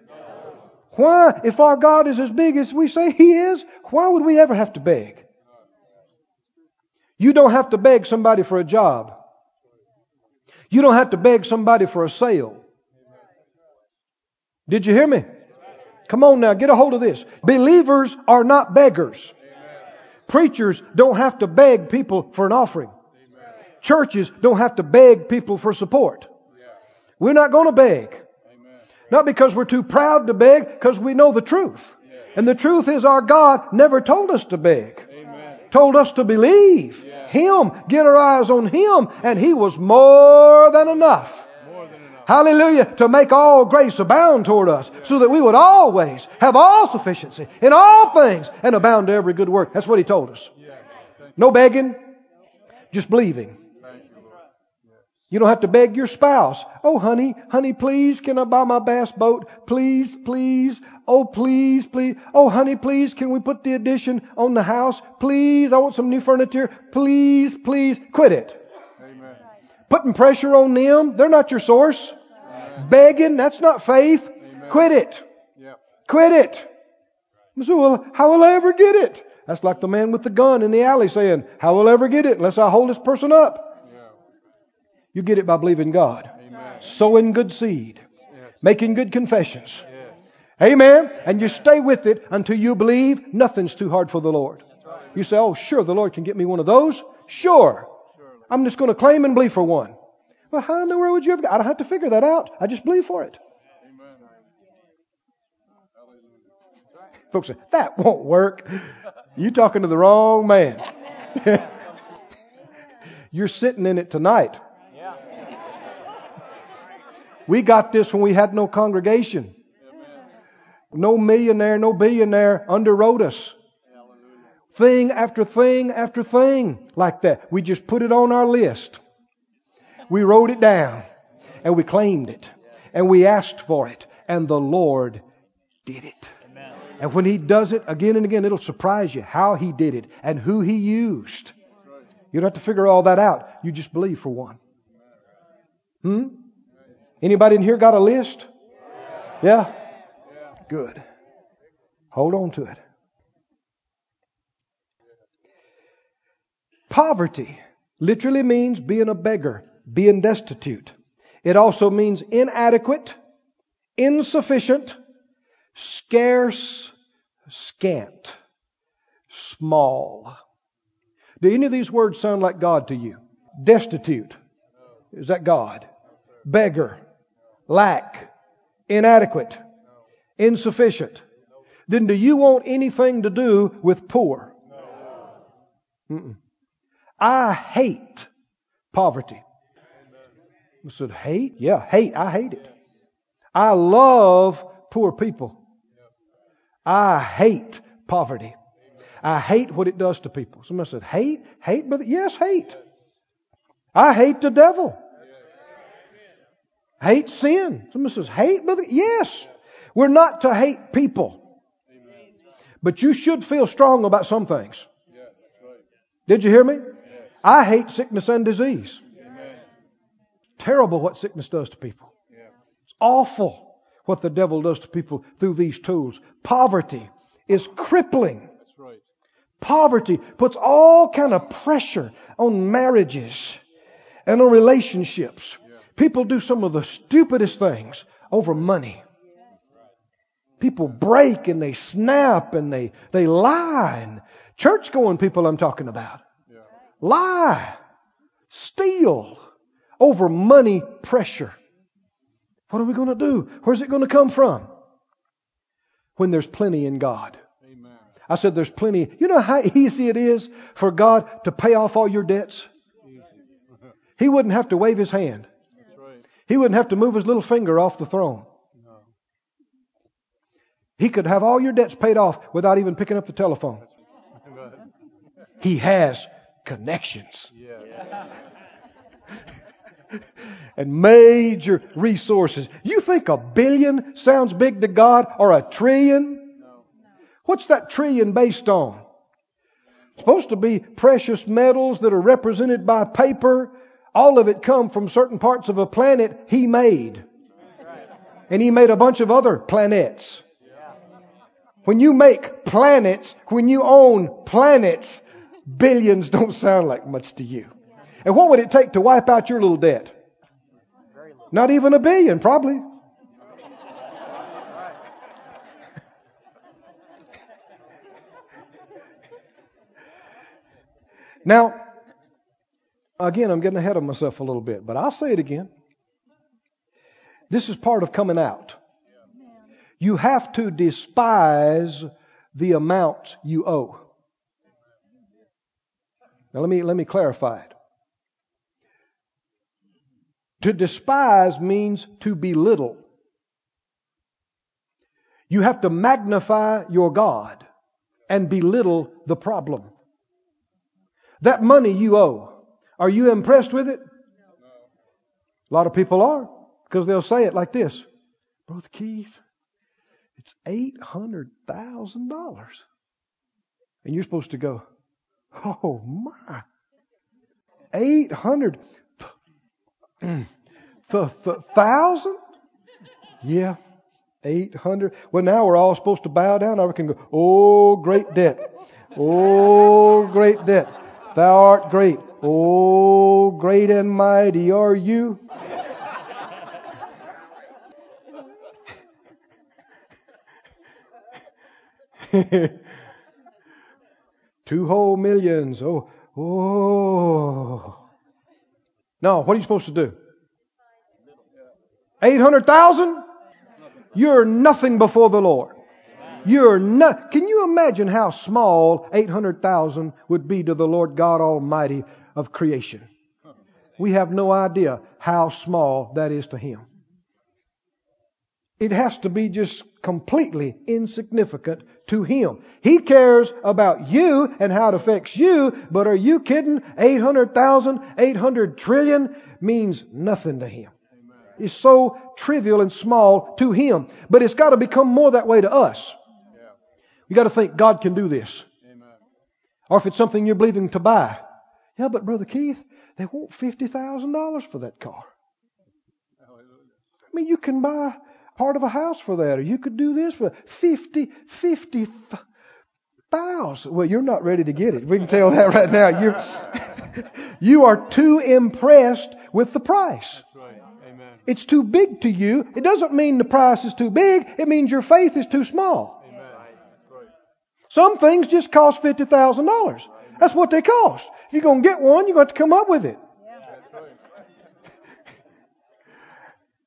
Why, if our God is as big as we say He is, why would we ever have to beg? You don't have to beg somebody for a job. You don't have to beg somebody for a sale. Did you hear me? Come on now, get a hold of this. Believers are not beggars. Preachers don't have to beg people for an offering. Churches don't have to beg people for support. We're not going to beg. Not because we're too proud to beg, because we know the truth. And the truth is our God never told us to beg. Told us to believe Him, get our eyes on Him, and He was more than enough. Hallelujah. To make all grace abound toward us, so that we would always have all sufficiency in all things and abound to every good work. That's what He told us. No begging, just believing. You don't have to beg your spouse. Oh, honey, honey, please, can I buy my bass boat? Please, please. Oh, please, please. Oh, honey, please, can we put the addition on the house? Please, I want some new furniture. Please, please. Quit it. Amen. Putting pressure on them, they're not your source. Begging, that's not faith. Quit it. Yep. Quit it. So, well, how will I ever get it? That's like the man with the gun in the alley saying, how will I ever get it unless I hold this person up? Yeah. You get it by believing God. Amen. Sowing good seed. Yes. Making good confessions. Yes. Amen. And you stay with it until you believe nothing's too hard for the Lord. You say, oh, sure, the Lord can get me one of those. Sure. I'm just going to claim and believe for one. Well, how in the world would you have? I don't have to figure that out. I just believe for it. Amen. Folks say, that won't work. You talking to the wrong man. You're sitting in it tonight. We got this when we had no congregation. No millionaire, no billionaire underwrote us. Thing after thing after thing like that. We just put it on our list. We wrote it down and we claimed it and we asked for it and the Lord did it. And when He does it again and again, it'll surprise you how He did it and who He used. You don't have to figure all that out. You just believe for one. Hmm? Anybody in here got a list? Yeah? Good. Hold on to it. Poverty literally means being a beggar, being destitute. It also means inadequate, insufficient, scarce, scant, small. Do any of these words sound like God to you? Destitute. Is that God? Beggar. Lack. Inadequate. Insufficient. Then do you want anything to do with poor? Mm-mm. I hate poverty. I said, hate? Yeah, hate. I hate it. I love poor people. I hate poverty. I hate what it does to people. Somebody said, hate? Hate, brother? Yes, hate. I hate the devil. Hate sin. Somebody says, hate, brother? Yes. We're not to hate people. But you should feel strong about some things. Did you hear me? I hate sickness and disease. Amen. Terrible what sickness does to people. It's awful what the devil does to people through these tools. Poverty is crippling. Poverty puts all kind of pressure on marriages and on relationships. People do some of the stupidest things over money. People break and they snap and they, they lie. And church going people I'm talking about. Yeah. Lie. Steal over money pressure. What are we going to do? Where's it going to come from? When there's plenty in God. Amen. I said there's plenty. You know how easy it is for God to pay off all your debts? He wouldn't have to wave his hand. Right. He wouldn't have to move his little finger off the throne. He could have all your debts paid off without even picking up the telephone. He has connections and major resources. You think a billion sounds big to God or a trillion? What's that trillion based on? supposed to be precious metals that are represented by paper. All of it come from certain parts of a planet he made. And he made a bunch of other planets. When you make planets, when you own planets, billions don't sound like much to you. And what would it take to wipe out your little debt? Not even a billion, probably. Now, again, I'm getting ahead of myself a little bit, but I'll say it again. This is part of coming out. You have to despise the amount you owe. Now let me let me clarify it. To despise means to belittle. You have to magnify your God and belittle the problem. That money you owe, are you impressed with it? A lot of people are because they'll say it like this Brother Keith, it's $800,000. And you're supposed to go, Oh my. 800 th- th- thousand? Yeah. 800. Well, now we're all supposed to bow down. I can go, Oh, great debt. Oh, great debt. Thou art great. Oh, great and mighty are you. Two whole millions. Oh, oh. No, what are you supposed to do? 800,000? You're nothing before the Lord. You're not. Can you imagine how small 800,000 would be to the Lord God Almighty of creation? We have no idea how small that is to Him. It has to be just completely insignificant to Him. He cares about you and how it affects you, but are you kidding? 800,000, 800 trillion means nothing to Him. It's so trivial and small to Him. But it's got to become more that way to us. You got to think God can do this. Or if it's something you're believing to buy. Yeah, but Brother Keith, they want $50,000 for that car. I mean, you can buy part of a house for that, or you could do this for 50, 50 thousand. Well, you're not ready to get it. We can tell that right now. You're, you are too impressed with the price. That's right. Amen. It's too big to you. It doesn't mean the price is too big. It means your faith is too small. Amen. Right. Some things just cost $50,000. That's what they cost. If you're going to get one, you're going to have to come up with it. That's right.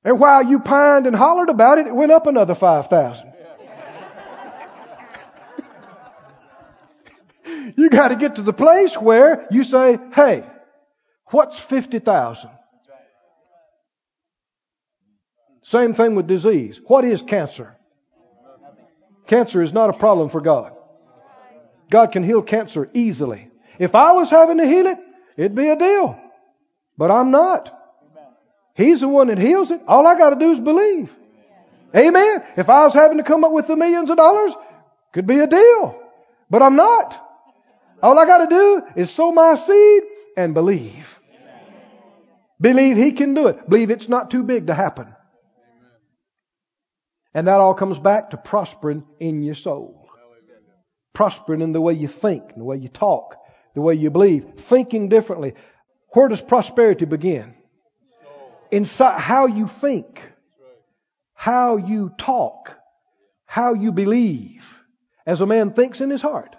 And while you pined and hollered about it, it went up another 5,000. you got to get to the place where you say, "Hey, what's 50,000?" Same thing with disease. What is cancer? Cancer is not a problem for God. God can heal cancer easily. If I was having to heal it, it'd be a deal. But I'm not. He's the one that heals it. All I got to do is believe. Amen. If I was having to come up with the millions of dollars, could be a deal. But I'm not. All I got to do is sow my seed and believe. Believe He can do it. Believe it's not too big to happen. And that all comes back to prospering in your soul. Prospering in the way you think, the way you talk, the way you believe. Thinking differently. Where does prosperity begin? Inside how you think, how you talk, how you believe. As a man thinks in his heart,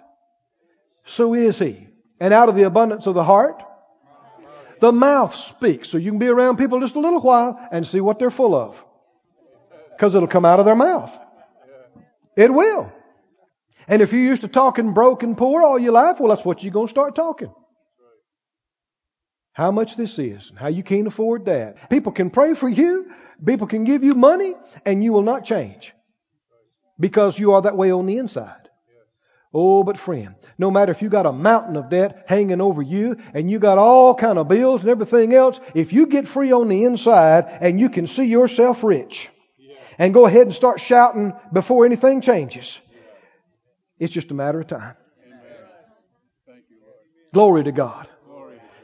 so is he. And out of the abundance of the heart, the mouth speaks. So you can be around people just a little while and see what they're full of. Because it'll come out of their mouth. It will. And if you're used to talking broke and poor all your life, well, that's what you're going to start talking. How much this is, and how you can't afford that. People can pray for you, people can give you money, and you will not change. Because you are that way on the inside. Oh, but friend, no matter if you got a mountain of debt hanging over you and you got all kind of bills and everything else, if you get free on the inside and you can see yourself rich and go ahead and start shouting before anything changes, it's just a matter of time. Thank you, Lord. Glory to God.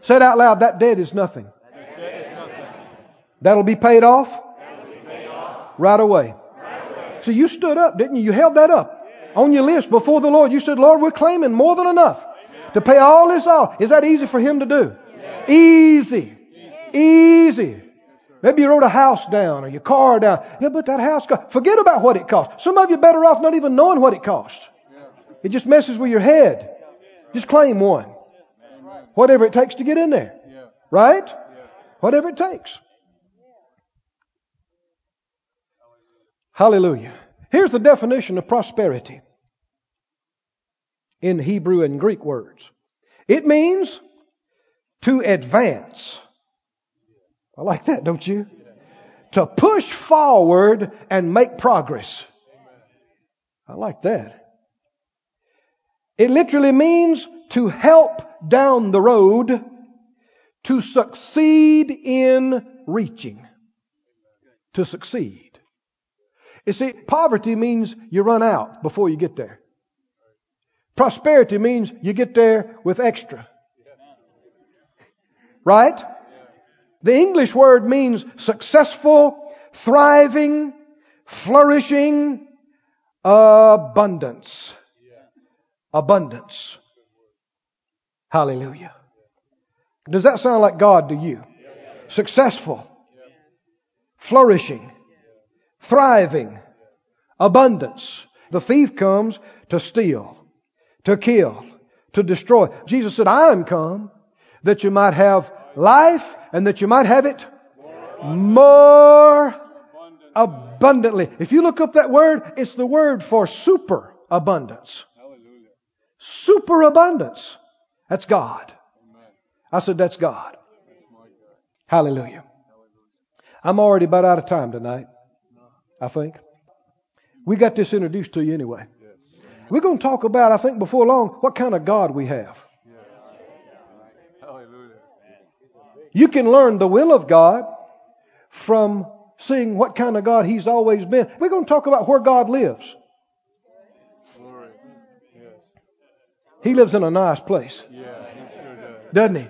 Say it out loud, that debt is nothing. That'll be paid off right away. So you stood up, didn't you? You held that up on your list before the Lord. You said, Lord, we're claiming more than enough to pay all this off. Is that easy for Him to do? Easy. Easy. Maybe you wrote a house down or your car down. Yeah, but that house cost. Forget about what it cost. Some of you better off not even knowing what it cost. It just messes with your head. Just claim one. Whatever it takes to get in there. Yeah. Right? Whatever it takes. Hallelujah. Here's the definition of prosperity in Hebrew and Greek words. It means to advance. I like that, don't you? To push forward and make progress. I like that. It literally means to help down the road, to succeed in reaching. To succeed. You see, poverty means you run out before you get there. Prosperity means you get there with extra. Right? The English word means successful, thriving, flourishing, abundance. Abundance. Hallelujah. Does that sound like God to you? Successful, flourishing, thriving, abundance. The thief comes to steal, to kill, to destroy. Jesus said, I am come that you might have life and that you might have it more abundantly. If you look up that word, it's the word for super abundance. Super abundance. That's God. I said, that's God. Hallelujah. I'm already about out of time tonight. I think. We got this introduced to you anyway. We're going to talk about, I think, before long, what kind of God we have. You can learn the will of God from seeing what kind of God He's always been. We're going to talk about where God lives. Glory. Yes. He lives in a nice place, Yeah, he sure does. doesn't He?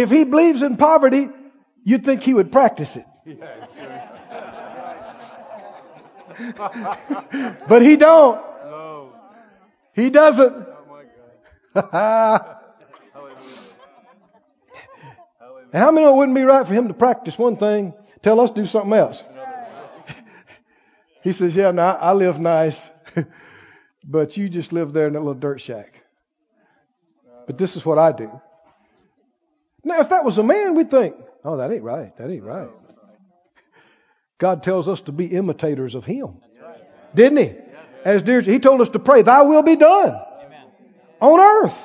If He believes in poverty, you'd think He would practice it. Yeah, sure but he don't. No. He doesn't. Oh my God. Hallelujah. Hallelujah. And how many know it wouldn't be right for him to practice one thing, tell us to do something else? He says, Yeah, now I live nice, but you just live there in that little dirt shack. But this is what I do. Now, if that was a man, we'd think, Oh, that ain't right. That ain't right. God tells us to be imitators of Him. Didn't He? As dear, He told us to pray, Thy will be done on earth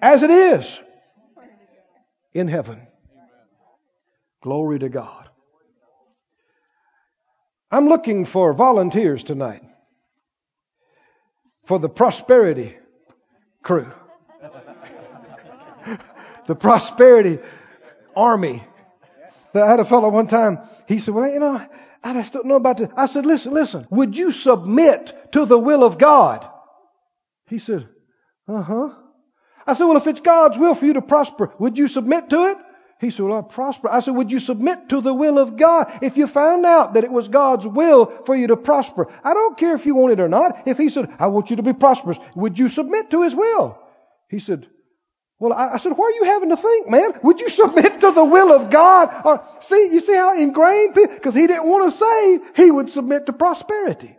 as it is in heaven. Glory to God. I'm looking for volunteers tonight for the prosperity crew. The prosperity army. I had a fellow one time, he said, Well, you know, I just don't know about this. I said, Listen, listen, would you submit to the will of God? He said, Uh huh. I said, Well, if it's God's will for you to prosper, would you submit to it? He said, Well, I'll prosper. I said, Would you submit to the will of God if you found out that it was God's will for you to prosper? I don't care if you want it or not. If He said, I want you to be prosperous, would you submit to His will? He said, well, I, I said, why are you having to think, man? Would you submit to the will of God? Or see, you see how ingrained people, because he didn't want to say he would submit to prosperity.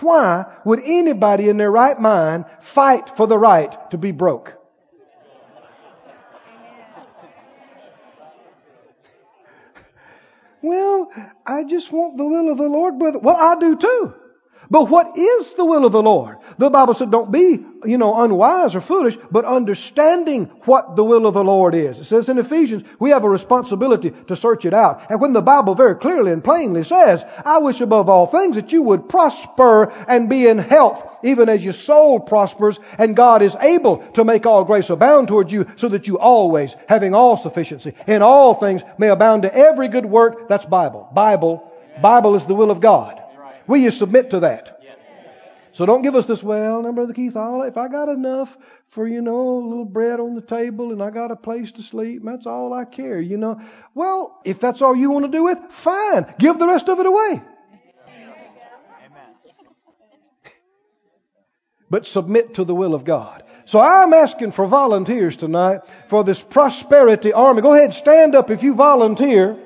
Why would anybody in their right mind fight for the right to be broke? Well, I just want the will of the Lord, brother. Well, I do too. But what is the will of the Lord? The Bible said don't be, you know, unwise or foolish, but understanding what the will of the Lord is. It says in Ephesians, we have a responsibility to search it out. And when the Bible very clearly and plainly says, I wish above all things that you would prosper and be in health, even as your soul prospers, and God is able to make all grace abound towards you, so that you always, having all sufficiency, in all things, may abound to every good work. That's Bible. Bible. Bible is the will of God. Will you submit to that? So don't give us this, well, now, Brother Keith, all, if I got enough for, you know, a little bread on the table and I got a place to sleep, that's all I care, you know. Well, if that's all you want to do with, fine. Give the rest of it away. Amen. But submit to the will of God. So I'm asking for volunteers tonight for this prosperity army. Go ahead, stand up if you volunteer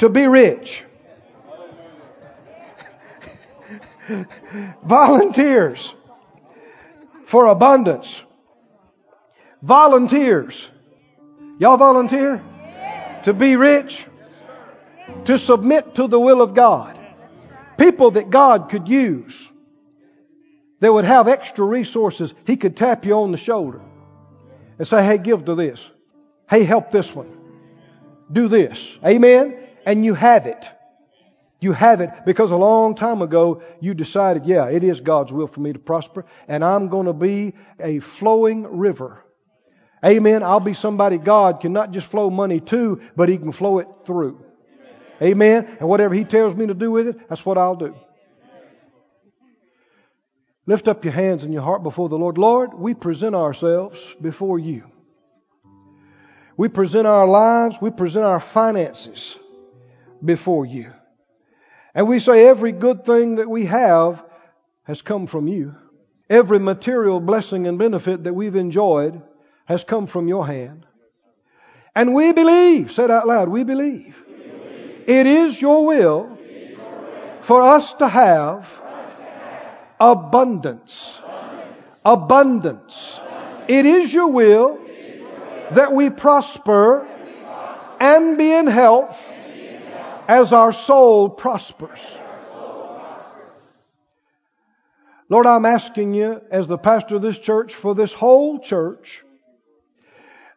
to be rich. Volunteers for abundance. Volunteers. Y'all volunteer? To be rich? To submit to the will of God. People that God could use. That would have extra resources. He could tap you on the shoulder and say, hey, give to this. Hey, help this one. Do this. Amen? And you have it. You have it because a long time ago you decided, yeah, it is God's will for me to prosper, and I'm going to be a flowing river. Amen. I'll be somebody God can not just flow money to, but He can flow it through. Amen. And whatever He tells me to do with it, that's what I'll do. Lift up your hands and your heart before the Lord. Lord, we present ourselves before you. We present our lives, we present our finances before you. And we say every good thing that we have has come from you. Every material blessing and benefit that we've enjoyed has come from your hand. And we believe, said out loud, we believe. We believe. It is your will, your for us to have, us to have abundance. Abundance. abundance. abundance. It is your will, is your will that we that we prosper and be in health as our soul prospers. Lord, I'm asking you, as the pastor of this church, for this whole church,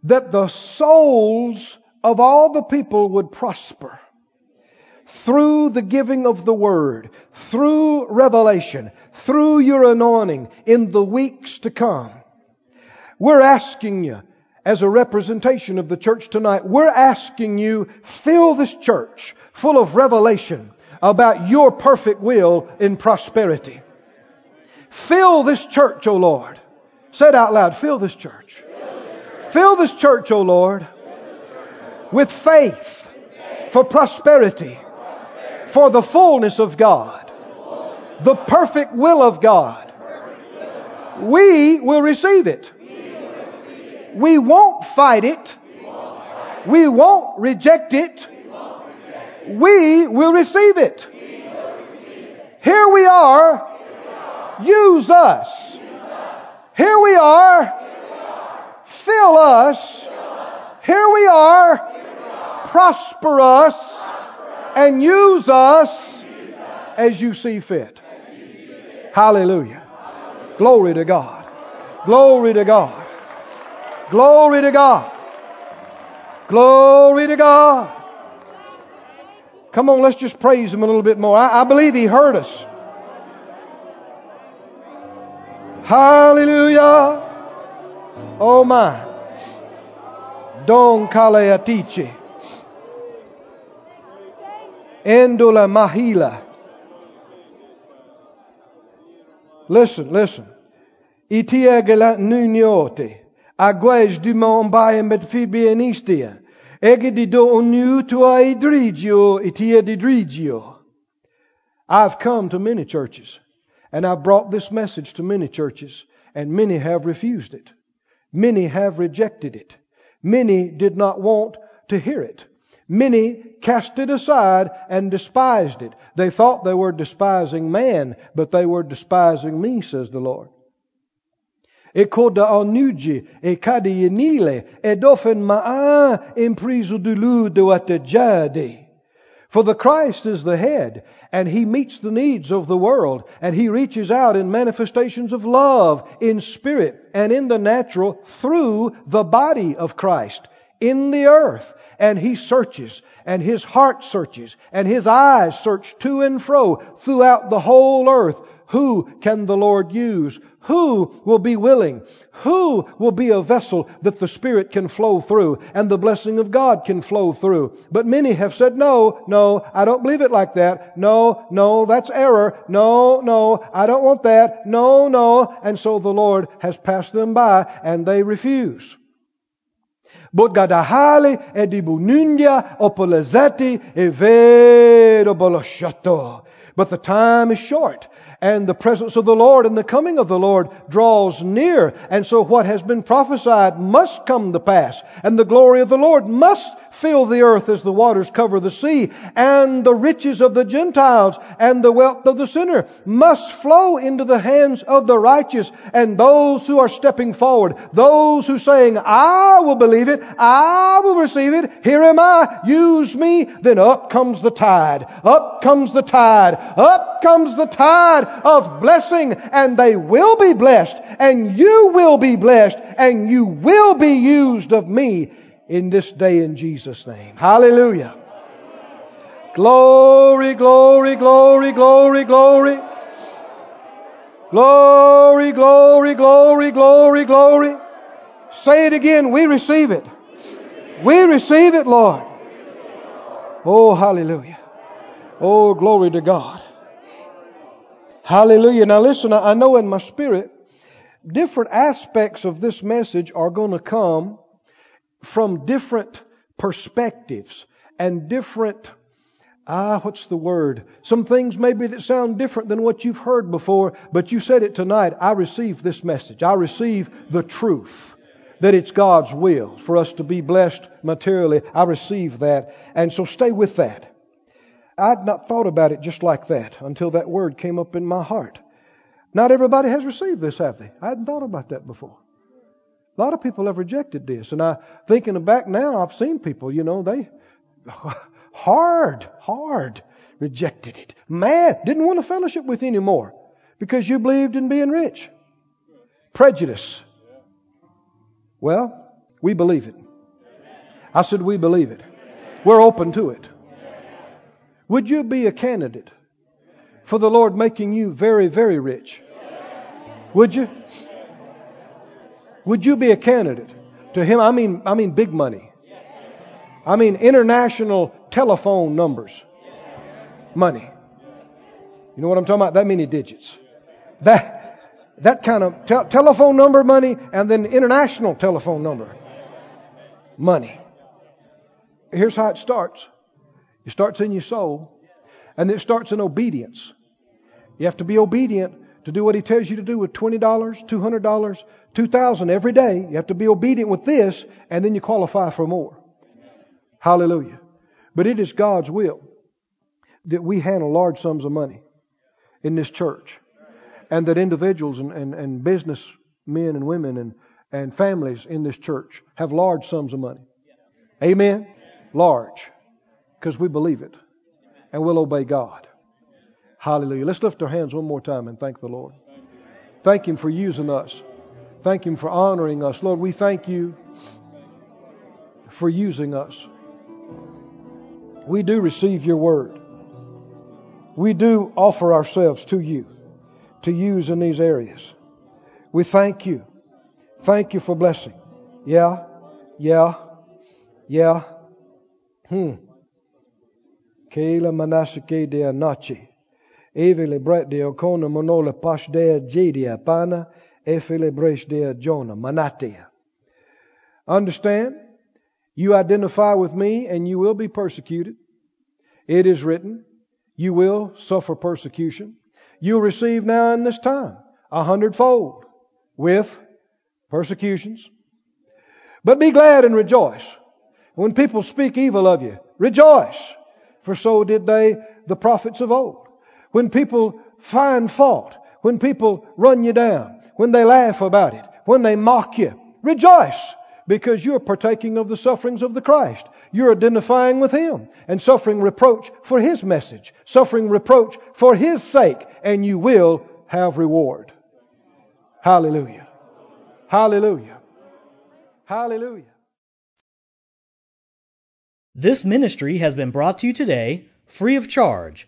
that the souls of all the people would prosper through the giving of the word, through revelation, through your anointing in the weeks to come. We're asking you, as a representation of the church tonight, we're asking you, fill this church full of revelation about your perfect will in prosperity. Fill this church, O Lord. Say it out loud. Fill this church. Fill this church, O Lord, with faith for prosperity, for the fullness of God. the perfect will of God, we will receive it. We won't fight it. We won't reject it. We will receive it. Here we are. Use us. Here we are. Fill us. Here we are. Prosper us and use us as you see fit. Hallelujah. Glory to God. Glory to God. Glory to God. Glory to God. Come on, let's just praise Him a little bit more. I, I believe He heard us. Hallelujah. Oh my. Don Kaleatiche. Endula Mahila. Listen, listen. Itiegela nuniote. Ege do tua idrigio itia didrigio. I've come to many churches and I've brought this message to many churches and many have refused it. Many have rejected it. Many did not want to hear it. Many cast it aside and despised it. They thought they were despising man, but they were despising me, says the Lord. Ekoda onuji, ekadi yenile, edofen ma'a imprisu dulu duatejade. For the Christ is the head, and He meets the needs of the world, and He reaches out in manifestations of love, in spirit, and in the natural, through the body of Christ, in the earth. And He searches, and His heart searches, and His eyes search to and fro throughout the whole earth. Who can the Lord use? Who will be willing? Who will be a vessel that the Spirit can flow through and the blessing of God can flow through? But many have said, no, no, I don't believe it like that. No, no, that's error. No, no, I don't want that. No, no. And so the Lord has passed them by and they refuse. Bodgadahali edibununya opolezeti evero boloshato. But the time is short and the presence of the Lord and the coming of the Lord draws near. And so what has been prophesied must come to pass. And the glory of the Lord must fill the earth as the waters cover the sea. And the riches of the Gentiles and the wealth of the sinner must flow into the hands of the righteous. And those who are stepping forward, those who saying, I will believe it, I will receive it, here am I, use me, then up comes the tide. Up comes the tide. Up comes the tide of blessing and they will be blessed and you will be blessed and you will be used of me in this day in Jesus' name. Hallelujah. Glory, glory, glory, glory, glory. Glory, glory, glory, glory, glory. Say it again. We receive it. We receive it, Lord. Oh, hallelujah. Oh, glory to God. Hallelujah. Now listen, I know in my spirit, different aspects of this message are going to come from different perspectives and different, ah, what's the word? Some things maybe that sound different than what you've heard before, but you said it tonight. I receive this message. I receive the truth that it's God's will for us to be blessed materially. I receive that. And so stay with that. I'd not thought about it just like that until that word came up in my heart. Not everybody has received this, have they? I hadn't thought about that before. A lot of people have rejected this. And I, thinking back now, I've seen people, you know, they hard, hard rejected it. Mad, didn't want to fellowship with anymore because you believed in being rich. Prejudice. Well, we believe it. I said we believe it. We're open to it. Would you be a candidate for the Lord making you very, very rich? Would you? Would you be a candidate to him? I mean, I mean big money. I mean international telephone numbers. Money. You know what I'm talking about? That many digits. That, that kind of te- telephone number money and then international telephone number money. Here's how it starts. It starts in your soul, and it starts in obedience. You have to be obedient to do what He tells you to do with $20, $200, 2000 every day. You have to be obedient with this, and then you qualify for more. Hallelujah. But it is God's will that we handle large sums of money in this church. And that individuals and, and, and business men and women and, and families in this church have large sums of money. Amen? Large. Because we believe it. And we'll obey God. Hallelujah. Let's lift our hands one more time and thank the Lord. Thank Him for using us. Thank Him for honoring us. Lord, we thank you for using us. We do receive your word. We do offer ourselves to you to use in these areas. We thank you. Thank you for blessing. Yeah, yeah, yeah. Hmm. Kela manasike de anachi. Evile bret de okona monola pash de jedia pana. Efile bresh de jona manatea. Understand? You identify with me and you will be persecuted. It is written, you will suffer persecution. You'll receive now in this time a hundredfold with persecutions. But be glad and rejoice. When people speak evil of you, rejoice. For so did they, the prophets of old. When people find fault, when people run you down, when they laugh about it, when they mock you, rejoice because you're partaking of the sufferings of the Christ. You're identifying with Him and suffering reproach for His message, suffering reproach for His sake, and you will have reward. Hallelujah. Hallelujah. Hallelujah. This ministry has been brought to you today free of charge